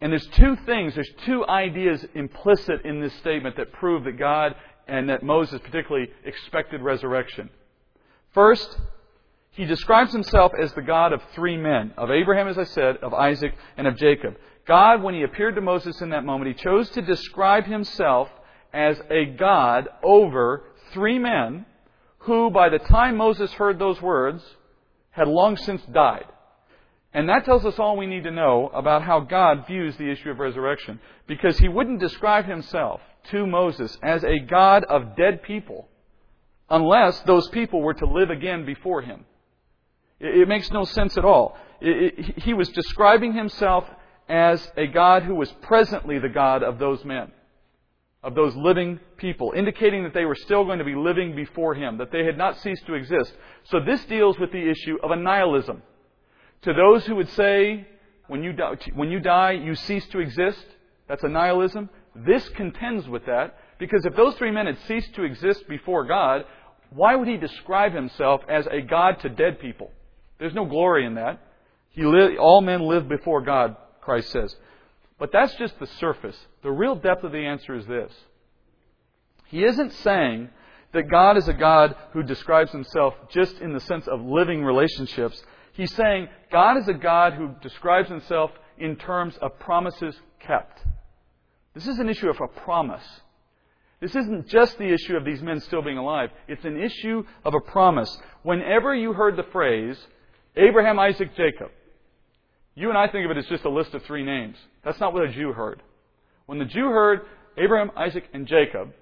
And there's two things, there's two ideas implicit in this statement that prove that God and that Moses particularly expected resurrection. First, he describes himself as the God of three men of Abraham, as I said, of Isaac, and of Jacob. God, when he appeared to Moses in that moment, he chose to describe himself as a God over three men who, by the time Moses heard those words, had long since died. And that tells us all we need to know about how God views the issue of resurrection. Because he wouldn't describe himself to Moses as a God of dead people unless those people were to live again before him. It, makes no sense at all. It, it, he was describing himself as a God who was presently the God of those men, of those living people, indicating that they were still going to be living before him, that they had not ceased to exist. So this deals with the issue of a nihilism. To those who would say, when you die, when you, die you cease to exist, that's a nihilism. This contends with that, because if those three men had ceased to exist before God, why would he describe himself as a God to dead people? There's no glory in that. He li- all men live before God, Christ says. But that's just the surface. The real depth of the answer is this. He isn't saying that God is a God who describes himself just in the sense of living relationships. He's saying God is a God who describes himself in terms of promises kept. This is an issue of a promise. This isn't just the issue of these men still being alive. It's an issue of a promise. Whenever you heard the phrase, Abraham, Isaac, Jacob. You and I think of it as just a list of three names. That's not what a Jew heard. When the Jew heard Abraham, Isaac, and Jacob,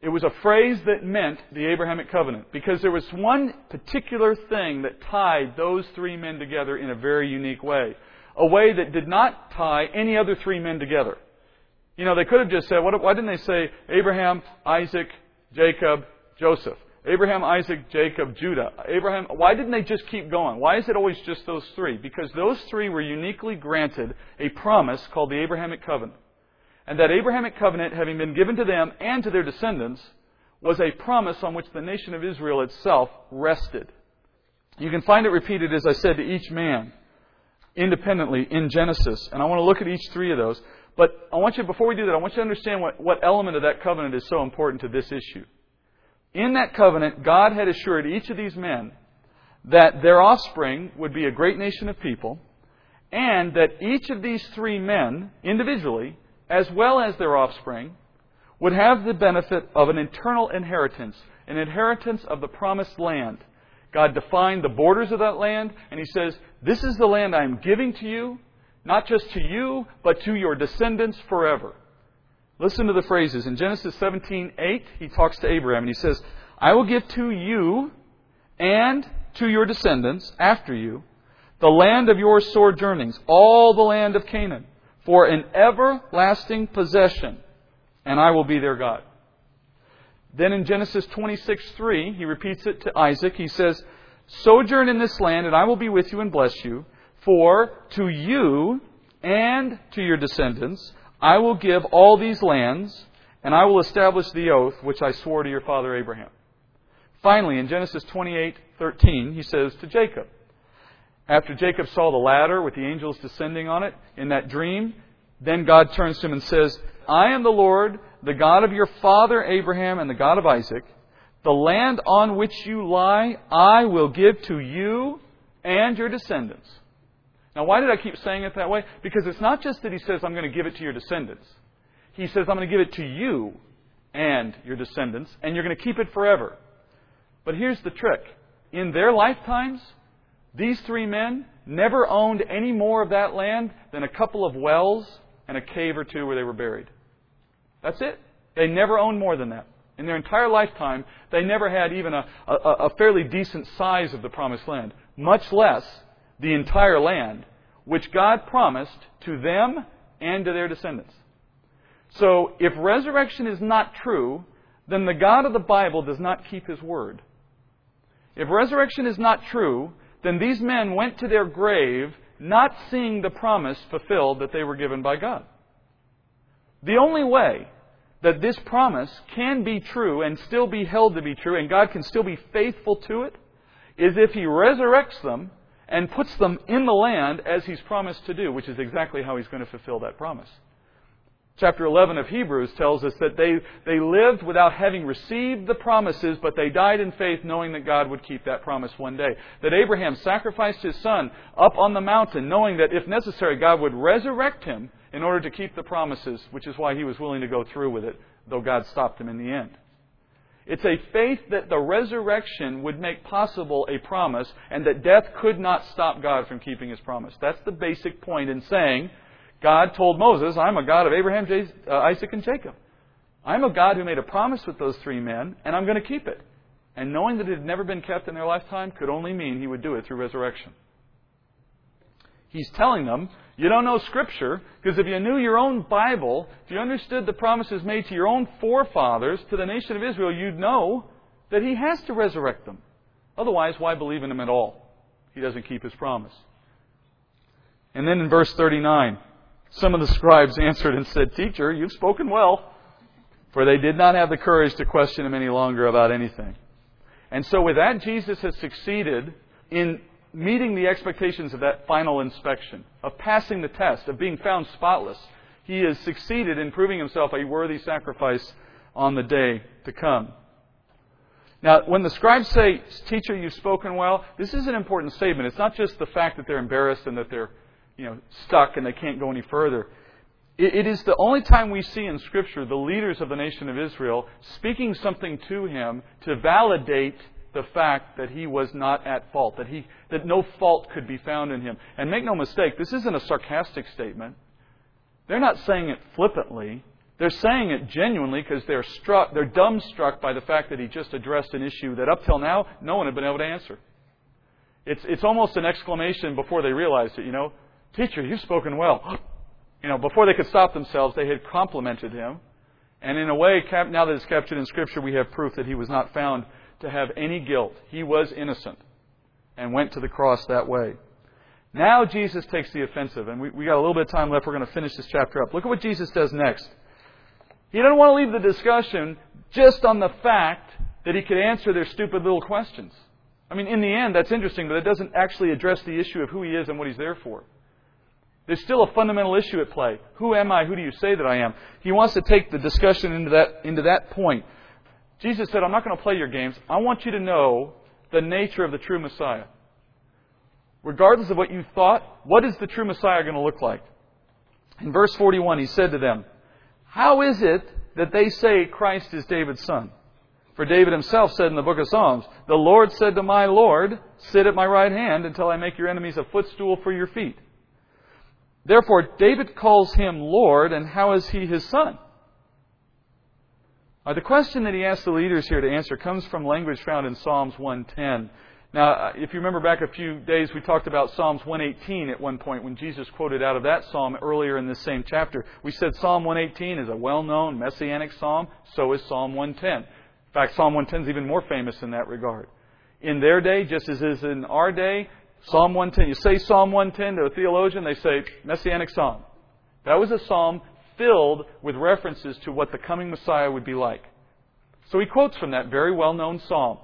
it was a phrase that meant the Abrahamic covenant because there was one particular thing that tied those three men together in a very unique way. A way that did not tie any other three men together. You know, they could have just said, why didn't they say Abraham, Isaac, Jacob, Joseph? Abraham, Isaac, Jacob, Judah. Abraham, why didn't they just keep going? Why is it always just those three? Because those three were uniquely granted a promise called the Abrahamic covenant. And that Abrahamic covenant, having been given to them and to their descendants, was a promise on which the nation of Israel itself rested. You can find it repeated, as I said, to each man independently in Genesis. And I want to look at each three of those. But I want you, before we do that, I want you to understand what, what element of that covenant is so important to this issue. In that covenant, God had assured each of these men that their offspring would be a great nation of people, and that each of these three men, individually, as well as their offspring, would have the benefit of an eternal inheritance, an inheritance of the promised land. God defined the borders of that land, and He says, This is the land I am giving to you, not just to you, but to your descendants forever. Listen to the phrases. In Genesis 17:8, he talks to Abraham and he says, "I will give to you and to your descendants after you the land of your sojournings, all the land of Canaan, for an everlasting possession, and I will be their God." Then in Genesis 26:3, he repeats it to Isaac. He says, "Sojourn in this land, and I will be with you and bless you, for to you and to your descendants I will give all these lands, and I will establish the oath which I swore to your father Abraham. Finally, in Genesis 28:13, he says to Jacob, after Jacob saw the ladder with the angels descending on it in that dream, then God turns to him and says, I am the Lord, the God of your father Abraham and the God of Isaac. The land on which you lie, I will give to you and your descendants. Now, why did I keep saying it that way? Because it's not just that he says, I'm going to give it to your descendants. He says, I'm going to give it to you and your descendants, and you're going to keep it forever. But here's the trick. In their lifetimes, these three men never owned any more of that land than a couple of wells and a cave or two where they were buried. That's it. They never owned more than that. In their entire lifetime, they never had even a, a, a fairly decent size of the promised land, much less the entire land, which God promised to them and to their descendants. So, if resurrection is not true, then the God of the Bible does not keep his word. If resurrection is not true, then these men went to their grave not seeing the promise fulfilled that they were given by God. The only way that this promise can be true and still be held to be true, and God can still be faithful to it, is if He resurrects them and puts them in the land as He's promised to do, which is exactly how He's going to fulfill that promise. Chapter 11 of Hebrews tells us that they, they lived without having received the promises, but they died in faith knowing that God would keep that promise one day. That Abraham sacrificed his son up on the mountain knowing that if necessary God would resurrect him in order to keep the promises, which is why he was willing to go through with it, though God stopped him in the end. It's a faith that the resurrection would make possible a promise and that death could not stop God from keeping his promise. That's the basic point in saying God told Moses, I'm a God of Abraham, uh, Isaac, and Jacob. I'm a God who made a promise with those three men, and I'm going to keep it. And knowing that it had never been kept in their lifetime could only mean he would do it through resurrection. He's telling them, you don't know Scripture, because if you knew your own Bible, if you understood the promises made to your own forefathers, to the nation of Israel, you'd know that he has to resurrect them. Otherwise, why believe in him at all? He doesn't keep his promise. And then in verse 39, some of the scribes answered and said, Teacher, you've spoken well. For they did not have the courage to question him any longer about anything. And so, with that, Jesus has succeeded in meeting the expectations of that final inspection, of passing the test, of being found spotless. He has succeeded in proving himself a worthy sacrifice on the day to come. Now, when the scribes say, Teacher, you've spoken well, this is an important statement. It's not just the fact that they're embarrassed and that they're you know, stuck and they can't go any further. It, it is the only time we see in Scripture the leaders of the nation of Israel speaking something to him to validate the fact that he was not at fault, that, he, that no fault could be found in him. And make no mistake, this isn't a sarcastic statement. They're not saying it flippantly. They're saying it genuinely because they're struck, they're dumbstruck by the fact that he just addressed an issue that up till now no one had been able to answer. It's, it's almost an exclamation before they realized it, you know. Teacher, you've spoken well. You know, before they could stop themselves, they had complimented him. And in a way, now that it's captured in Scripture, we have proof that he was not found to have any guilt. He was innocent and went to the cross that way. Now Jesus takes the offensive, and we, we got a little bit of time left. We're going to finish this chapter up. Look at what Jesus does next. He doesn't want to leave the discussion just on the fact that he could answer their stupid little questions. I mean, in the end, that's interesting, but it doesn't actually address the issue of who he is and what he's there for. There's still a fundamental issue at play. Who am I? Who do you say that I am? He wants to take the discussion into that, into that point. Jesus said, I'm not going to play your games. I want you to know the nature of the true Messiah. Regardless of what you thought, what is the true Messiah going to look like? In verse 41, he said to them, How is it that they say Christ is David's son? For David himself said in the book of Psalms, The Lord said to my Lord, Sit at my right hand until I make your enemies a footstool for your feet. Therefore, David calls him Lord, and how is he his son? Uh, the question that he asked the leaders here to answer comes from language found in Psalms 110. Now, uh, if you remember back a few days, we talked about Psalms 118 at one point when Jesus quoted out of that psalm earlier in this same chapter. We said Psalm 118 is a well known messianic psalm, so is Psalm 110. In fact, Psalm 110 is even more famous in that regard. In their day, just as is in our day, Psalm 110. You say Psalm 110 to a theologian, they say Messianic Psalm. That was a psalm filled with references to what the coming Messiah would be like. So he quotes from that very well known psalm.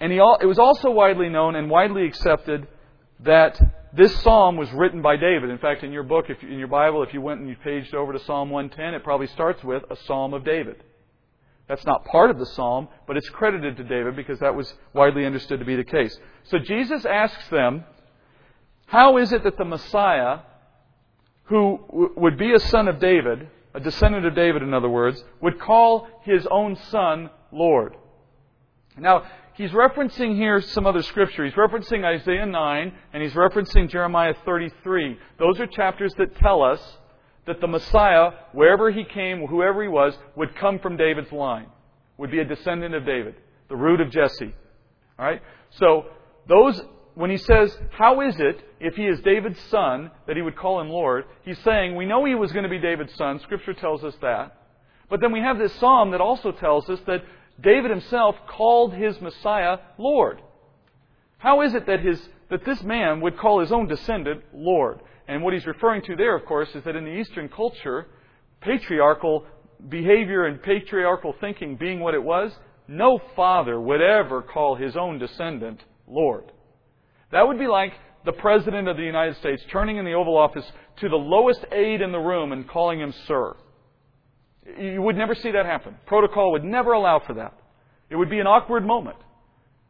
And he, it was also widely known and widely accepted that this psalm was written by David. In fact, in your book, if, in your Bible, if you went and you paged over to Psalm 110, it probably starts with a psalm of David. That's not part of the psalm, but it's credited to David because that was widely understood to be the case. So Jesus asks them, How is it that the Messiah, who would be a son of David, a descendant of David, in other words, would call his own son Lord? Now, he's referencing here some other scripture. He's referencing Isaiah 9 and he's referencing Jeremiah 33. Those are chapters that tell us that the Messiah, wherever he came, whoever he was, would come from David's line, would be a descendant of David, the root of Jesse. All right? So, those, when he says, How is it, if he is David's son, that he would call him Lord? He's saying, We know he was going to be David's son. Scripture tells us that. But then we have this psalm that also tells us that David himself called his Messiah Lord. How is it that, his, that this man would call his own descendant Lord? And what he's referring to there, of course, is that in the Eastern culture, patriarchal behavior and patriarchal thinking being what it was, no father would ever call his own descendant Lord. That would be like the President of the United States turning in the Oval Office to the lowest aide in the room and calling him Sir. You would never see that happen. Protocol would never allow for that. It would be an awkward moment.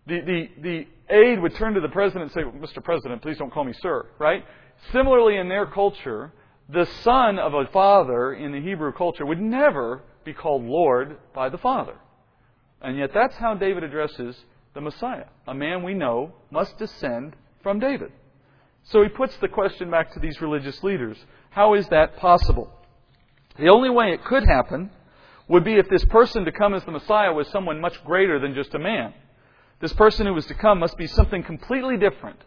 The, the, the aide would turn to the President and say, Mr. President, please don't call me Sir, right? Similarly, in their culture, the son of a father in the Hebrew culture would never be called Lord by the father. And yet, that's how David addresses the Messiah. A man we know must descend from David. So he puts the question back to these religious leaders How is that possible? The only way it could happen would be if this person to come as the Messiah was someone much greater than just a man. This person who was to come must be something completely different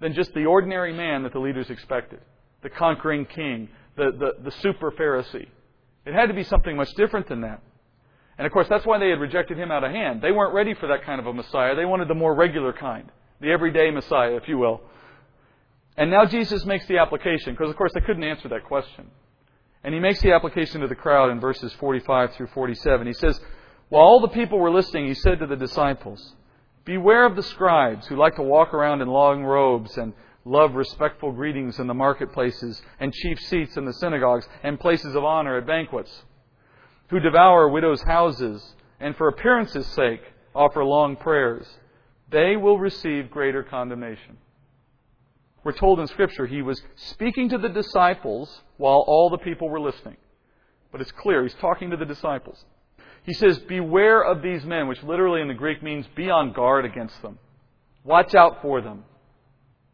than just the ordinary man that the leaders expected the conquering king, the, the, the super Pharisee. It had to be something much different than that. And of course, that's why they had rejected him out of hand. They weren't ready for that kind of a Messiah. They wanted the more regular kind, the everyday Messiah, if you will. And now Jesus makes the application, because of course they couldn't answer that question. And he makes the application to the crowd in verses 45 through 47. He says, While all the people were listening, he said to the disciples, Beware of the scribes who like to walk around in long robes and love respectful greetings in the marketplaces and chief seats in the synagogues and places of honor at banquets, who devour widows' houses and for appearance's sake offer long prayers. They will receive greater condemnation. We're told in Scripture he was speaking to the disciples while all the people were listening. But it's clear, he's talking to the disciples. He says, Beware of these men, which literally in the Greek means be on guard against them. Watch out for them.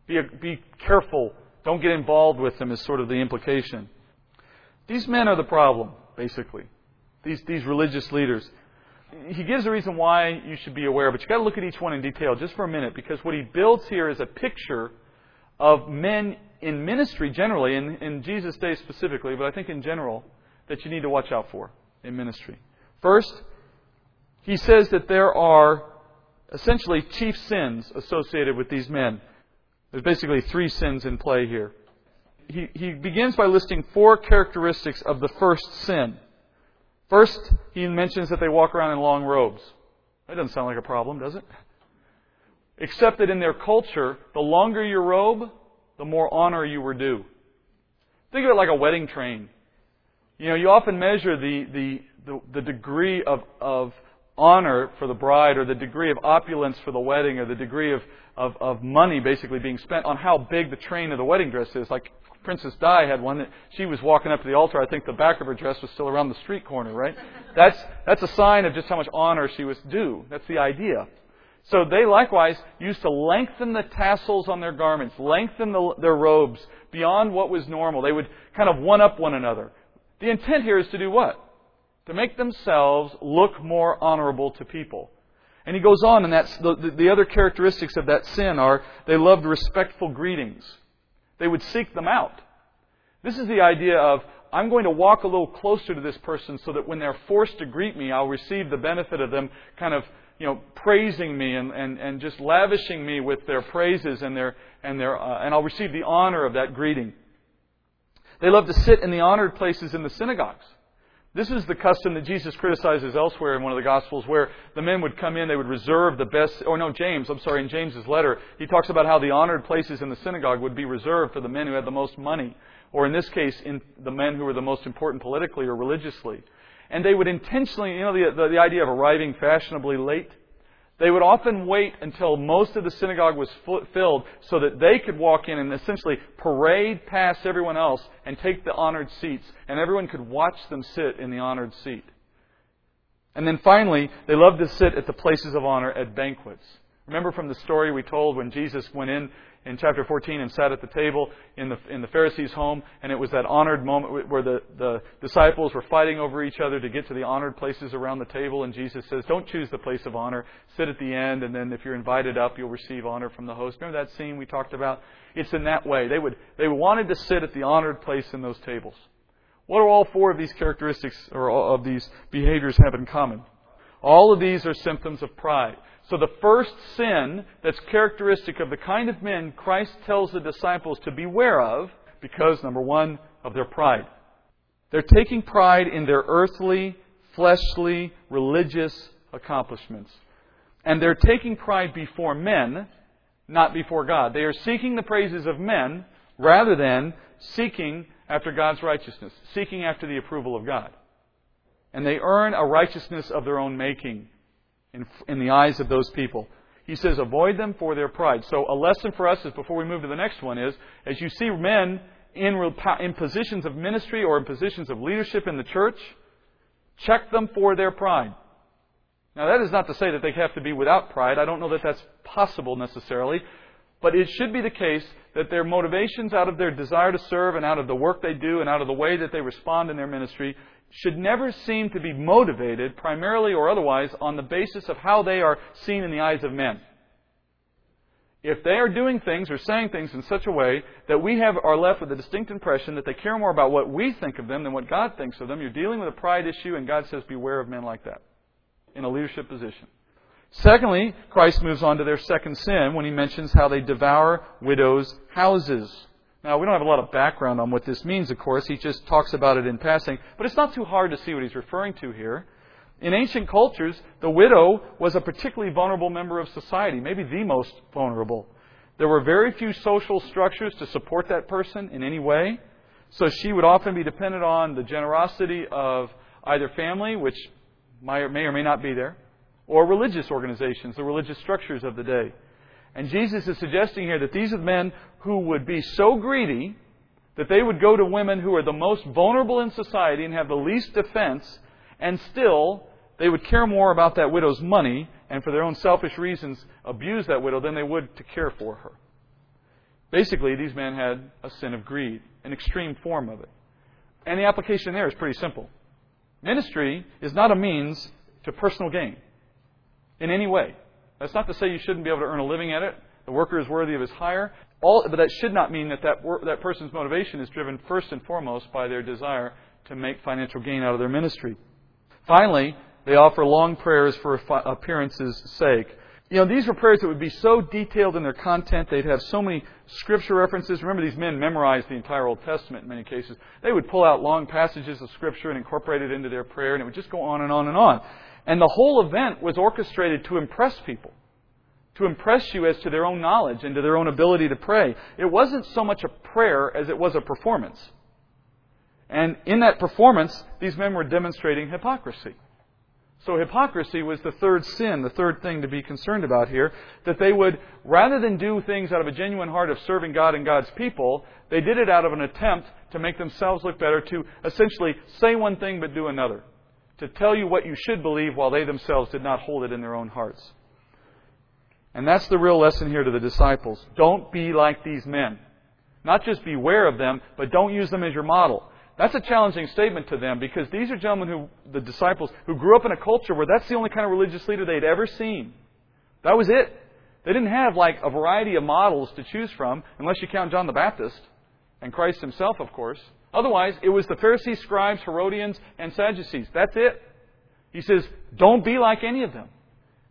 Be, be careful. Don't get involved with them, is sort of the implication. These men are the problem, basically. These, these religious leaders. He gives a reason why you should be aware, but you've got to look at each one in detail just for a minute, because what he builds here is a picture of men in ministry generally, in, in Jesus' day specifically, but I think in general, that you need to watch out for in ministry. First, he says that there are essentially chief sins associated with these men. There's basically three sins in play here. He, he begins by listing four characteristics of the first sin. First, he mentions that they walk around in long robes. That doesn't sound like a problem, does it? Except that in their culture, the longer your robe, the more honor you were due. Think of it like a wedding train. You know, you often measure the, the, the, the degree of, of honor for the bride or the degree of opulence for the wedding or the degree of, of, of money basically being spent on how big the train of the wedding dress is. Like Princess Di had one that she was walking up to the altar. I think the back of her dress was still around the street corner, right? That's, that's a sign of just how much honor she was due. That's the idea. So they likewise used to lengthen the tassels on their garments, lengthen the, their robes beyond what was normal. They would kind of one up one another. The intent here is to do what? to make themselves look more honorable to people. And he goes on, and that's the, the, the other characteristics of that sin are they loved respectful greetings. They would seek them out. This is the idea of I'm going to walk a little closer to this person so that when they're forced to greet me, I'll receive the benefit of them kind of, you know, praising me and, and, and just lavishing me with their praises and their, and their, uh, and I'll receive the honor of that greeting. They love to sit in the honored places in the synagogues. This is the custom that Jesus criticizes elsewhere in one of the Gospels where the men would come in, they would reserve the best, or no, James, I'm sorry, in James's letter, he talks about how the honored places in the synagogue would be reserved for the men who had the most money, or in this case, in the men who were the most important politically or religiously. And they would intentionally, you know, the, the, the idea of arriving fashionably late? They would often wait until most of the synagogue was filled so that they could walk in and essentially parade past everyone else and take the honored seats, and everyone could watch them sit in the honored seat. And then finally, they loved to sit at the places of honor at banquets. Remember from the story we told when Jesus went in in chapter 14 and sat at the table in the, in the Pharisee's home, and it was that honored moment where the, the disciples were fighting over each other to get to the honored places around the table, and Jesus says, Don't choose the place of honor, sit at the end, and then if you're invited up, you'll receive honor from the host. Remember that scene we talked about? It's in that way. They, would, they wanted to sit at the honored place in those tables. What do all four of these characteristics or of these behaviors have in common? All of these are symptoms of pride. So the first sin that's characteristic of the kind of men Christ tells the disciples to beware of, because, number one, of their pride. They're taking pride in their earthly, fleshly, religious accomplishments. And they're taking pride before men, not before God. They are seeking the praises of men rather than seeking after God's righteousness, seeking after the approval of God. And they earn a righteousness of their own making in, in the eyes of those people. He says, avoid them for their pride. So a lesson for us is before we move to the next one is, as you see men in, in positions of ministry or in positions of leadership in the church, check them for their pride. Now that is not to say that they have to be without pride. I don't know that that's possible necessarily. But it should be the case that their motivations out of their desire to serve and out of the work they do and out of the way that they respond in their ministry should never seem to be motivated, primarily or otherwise, on the basis of how they are seen in the eyes of men. If they are doing things or saying things in such a way that we have, are left with a distinct impression that they care more about what we think of them than what God thinks of them, you're dealing with a pride issue, and God says, beware of men like that in a leadership position. Secondly, Christ moves on to their second sin when he mentions how they devour widows' houses. Now, we don't have a lot of background on what this means, of course. He just talks about it in passing. But it's not too hard to see what he's referring to here. In ancient cultures, the widow was a particularly vulnerable member of society, maybe the most vulnerable. There were very few social structures to support that person in any way. So she would often be dependent on the generosity of either family, which may or may not be there, or religious organizations, the religious structures of the day. And Jesus is suggesting here that these are men who would be so greedy that they would go to women who are the most vulnerable in society and have the least defense, and still they would care more about that widow's money and for their own selfish reasons abuse that widow than they would to care for her. Basically, these men had a sin of greed, an extreme form of it. And the application there is pretty simple. Ministry is not a means to personal gain in any way. That's not to say you shouldn't be able to earn a living at it. The worker is worthy of his hire. All, but that should not mean that that, that person's motivation is driven first and foremost by their desire to make financial gain out of their ministry. Finally, they offer long prayers for appearance's sake. You know, these were prayers that would be so detailed in their content. They'd have so many scripture references. Remember, these men memorized the entire Old Testament in many cases. They would pull out long passages of scripture and incorporate it into their prayer, and it would just go on and on and on. And the whole event was orchestrated to impress people, to impress you as to their own knowledge and to their own ability to pray. It wasn't so much a prayer as it was a performance. And in that performance, these men were demonstrating hypocrisy. So hypocrisy was the third sin, the third thing to be concerned about here, that they would, rather than do things out of a genuine heart of serving God and God's people, they did it out of an attempt to make themselves look better, to essentially say one thing but do another to tell you what you should believe while they themselves did not hold it in their own hearts. And that's the real lesson here to the disciples. Don't be like these men. Not just beware of them, but don't use them as your model. That's a challenging statement to them because these are gentlemen who, the disciples, who grew up in a culture where that's the only kind of religious leader they'd ever seen. That was it. They didn't have like a variety of models to choose from, unless you count John the Baptist and Christ himself, of course. Otherwise, it was the Pharisees, scribes, Herodians, and Sadducees. That's it. He says, don't be like any of them.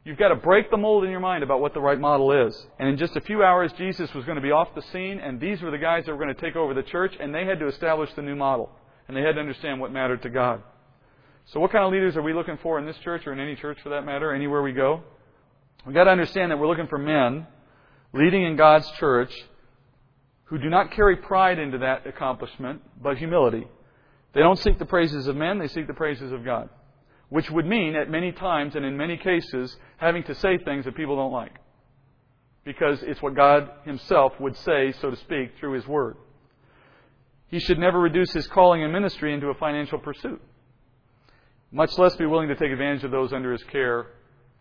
You've got to break the mold in your mind about what the right model is. And in just a few hours, Jesus was going to be off the scene, and these were the guys that were going to take over the church, and they had to establish the new model. And they had to understand what mattered to God. So, what kind of leaders are we looking for in this church or in any church for that matter, anywhere we go? We've got to understand that we're looking for men leading in God's church who do not carry pride into that accomplishment, but humility. They don't seek the praises of men, they seek the praises of God. Which would mean, at many times and in many cases, having to say things that people don't like. Because it's what God Himself would say, so to speak, through His Word. He should never reduce his calling and ministry into a financial pursuit, much less be willing to take advantage of those under his care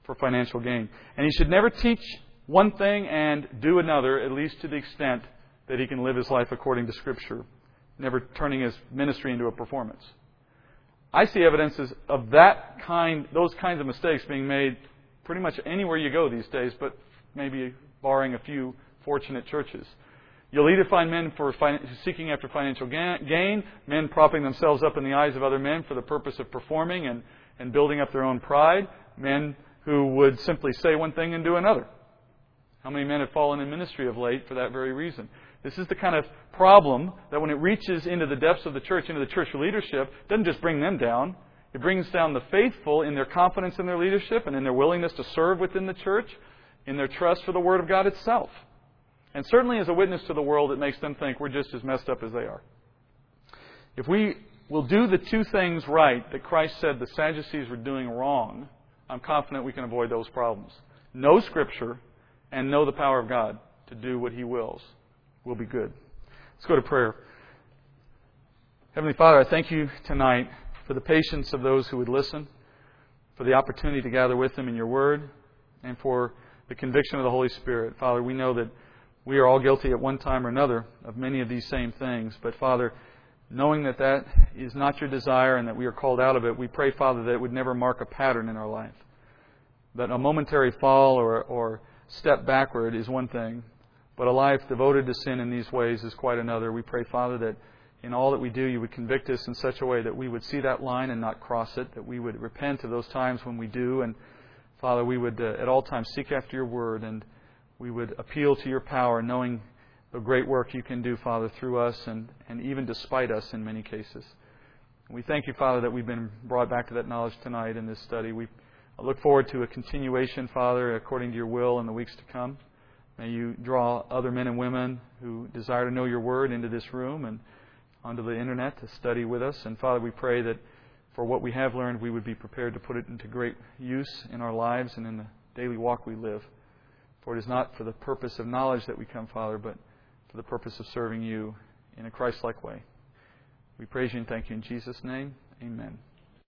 for financial gain. And he should never teach one thing and do another, at least to the extent that he can live his life according to Scripture, never turning his ministry into a performance. I see evidences of that kind, those kinds of mistakes being made pretty much anywhere you go these days, but maybe barring a few fortunate churches. You'll either find men for fin- seeking after financial gain, men propping themselves up in the eyes of other men for the purpose of performing and, and building up their own pride, men who would simply say one thing and do another. How many men have fallen in ministry of late for that very reason? This is the kind of problem that when it reaches into the depths of the church, into the church leadership, doesn't just bring them down. It brings down the faithful in their confidence in their leadership and in their willingness to serve within the church, in their trust for the Word of God itself. And certainly as a witness to the world, it makes them think we're just as messed up as they are. If we will do the two things right that Christ said the Sadducees were doing wrong, I'm confident we can avoid those problems. Know Scripture and know the power of God to do what He wills. We'll be good. Let's go to prayer. Heavenly Father, I thank you tonight for the patience of those who would listen, for the opportunity to gather with them in your word, and for the conviction of the Holy Spirit. Father, we know that we are all guilty at one time or another of many of these same things. But, Father, knowing that that is not your desire and that we are called out of it, we pray, Father, that it would never mark a pattern in our life. That a momentary fall or, or step backward is one thing, but a life devoted to sin in these ways is quite another. We pray, Father, that in all that we do, you would convict us in such a way that we would see that line and not cross it, that we would repent of those times when we do, and Father, we would uh, at all times seek after your word and we would appeal to your power, knowing the great work you can do, Father, through us and, and even despite us in many cases. We thank you, Father, that we've been brought back to that knowledge tonight in this study. We look forward to a continuation, Father, according to your will in the weeks to come. May you draw other men and women who desire to know your word into this room and onto the internet to study with us. And Father, we pray that for what we have learned, we would be prepared to put it into great use in our lives and in the daily walk we live. For it is not for the purpose of knowledge that we come, Father, but for the purpose of serving you in a Christ like way. We praise you and thank you in Jesus' name. Amen.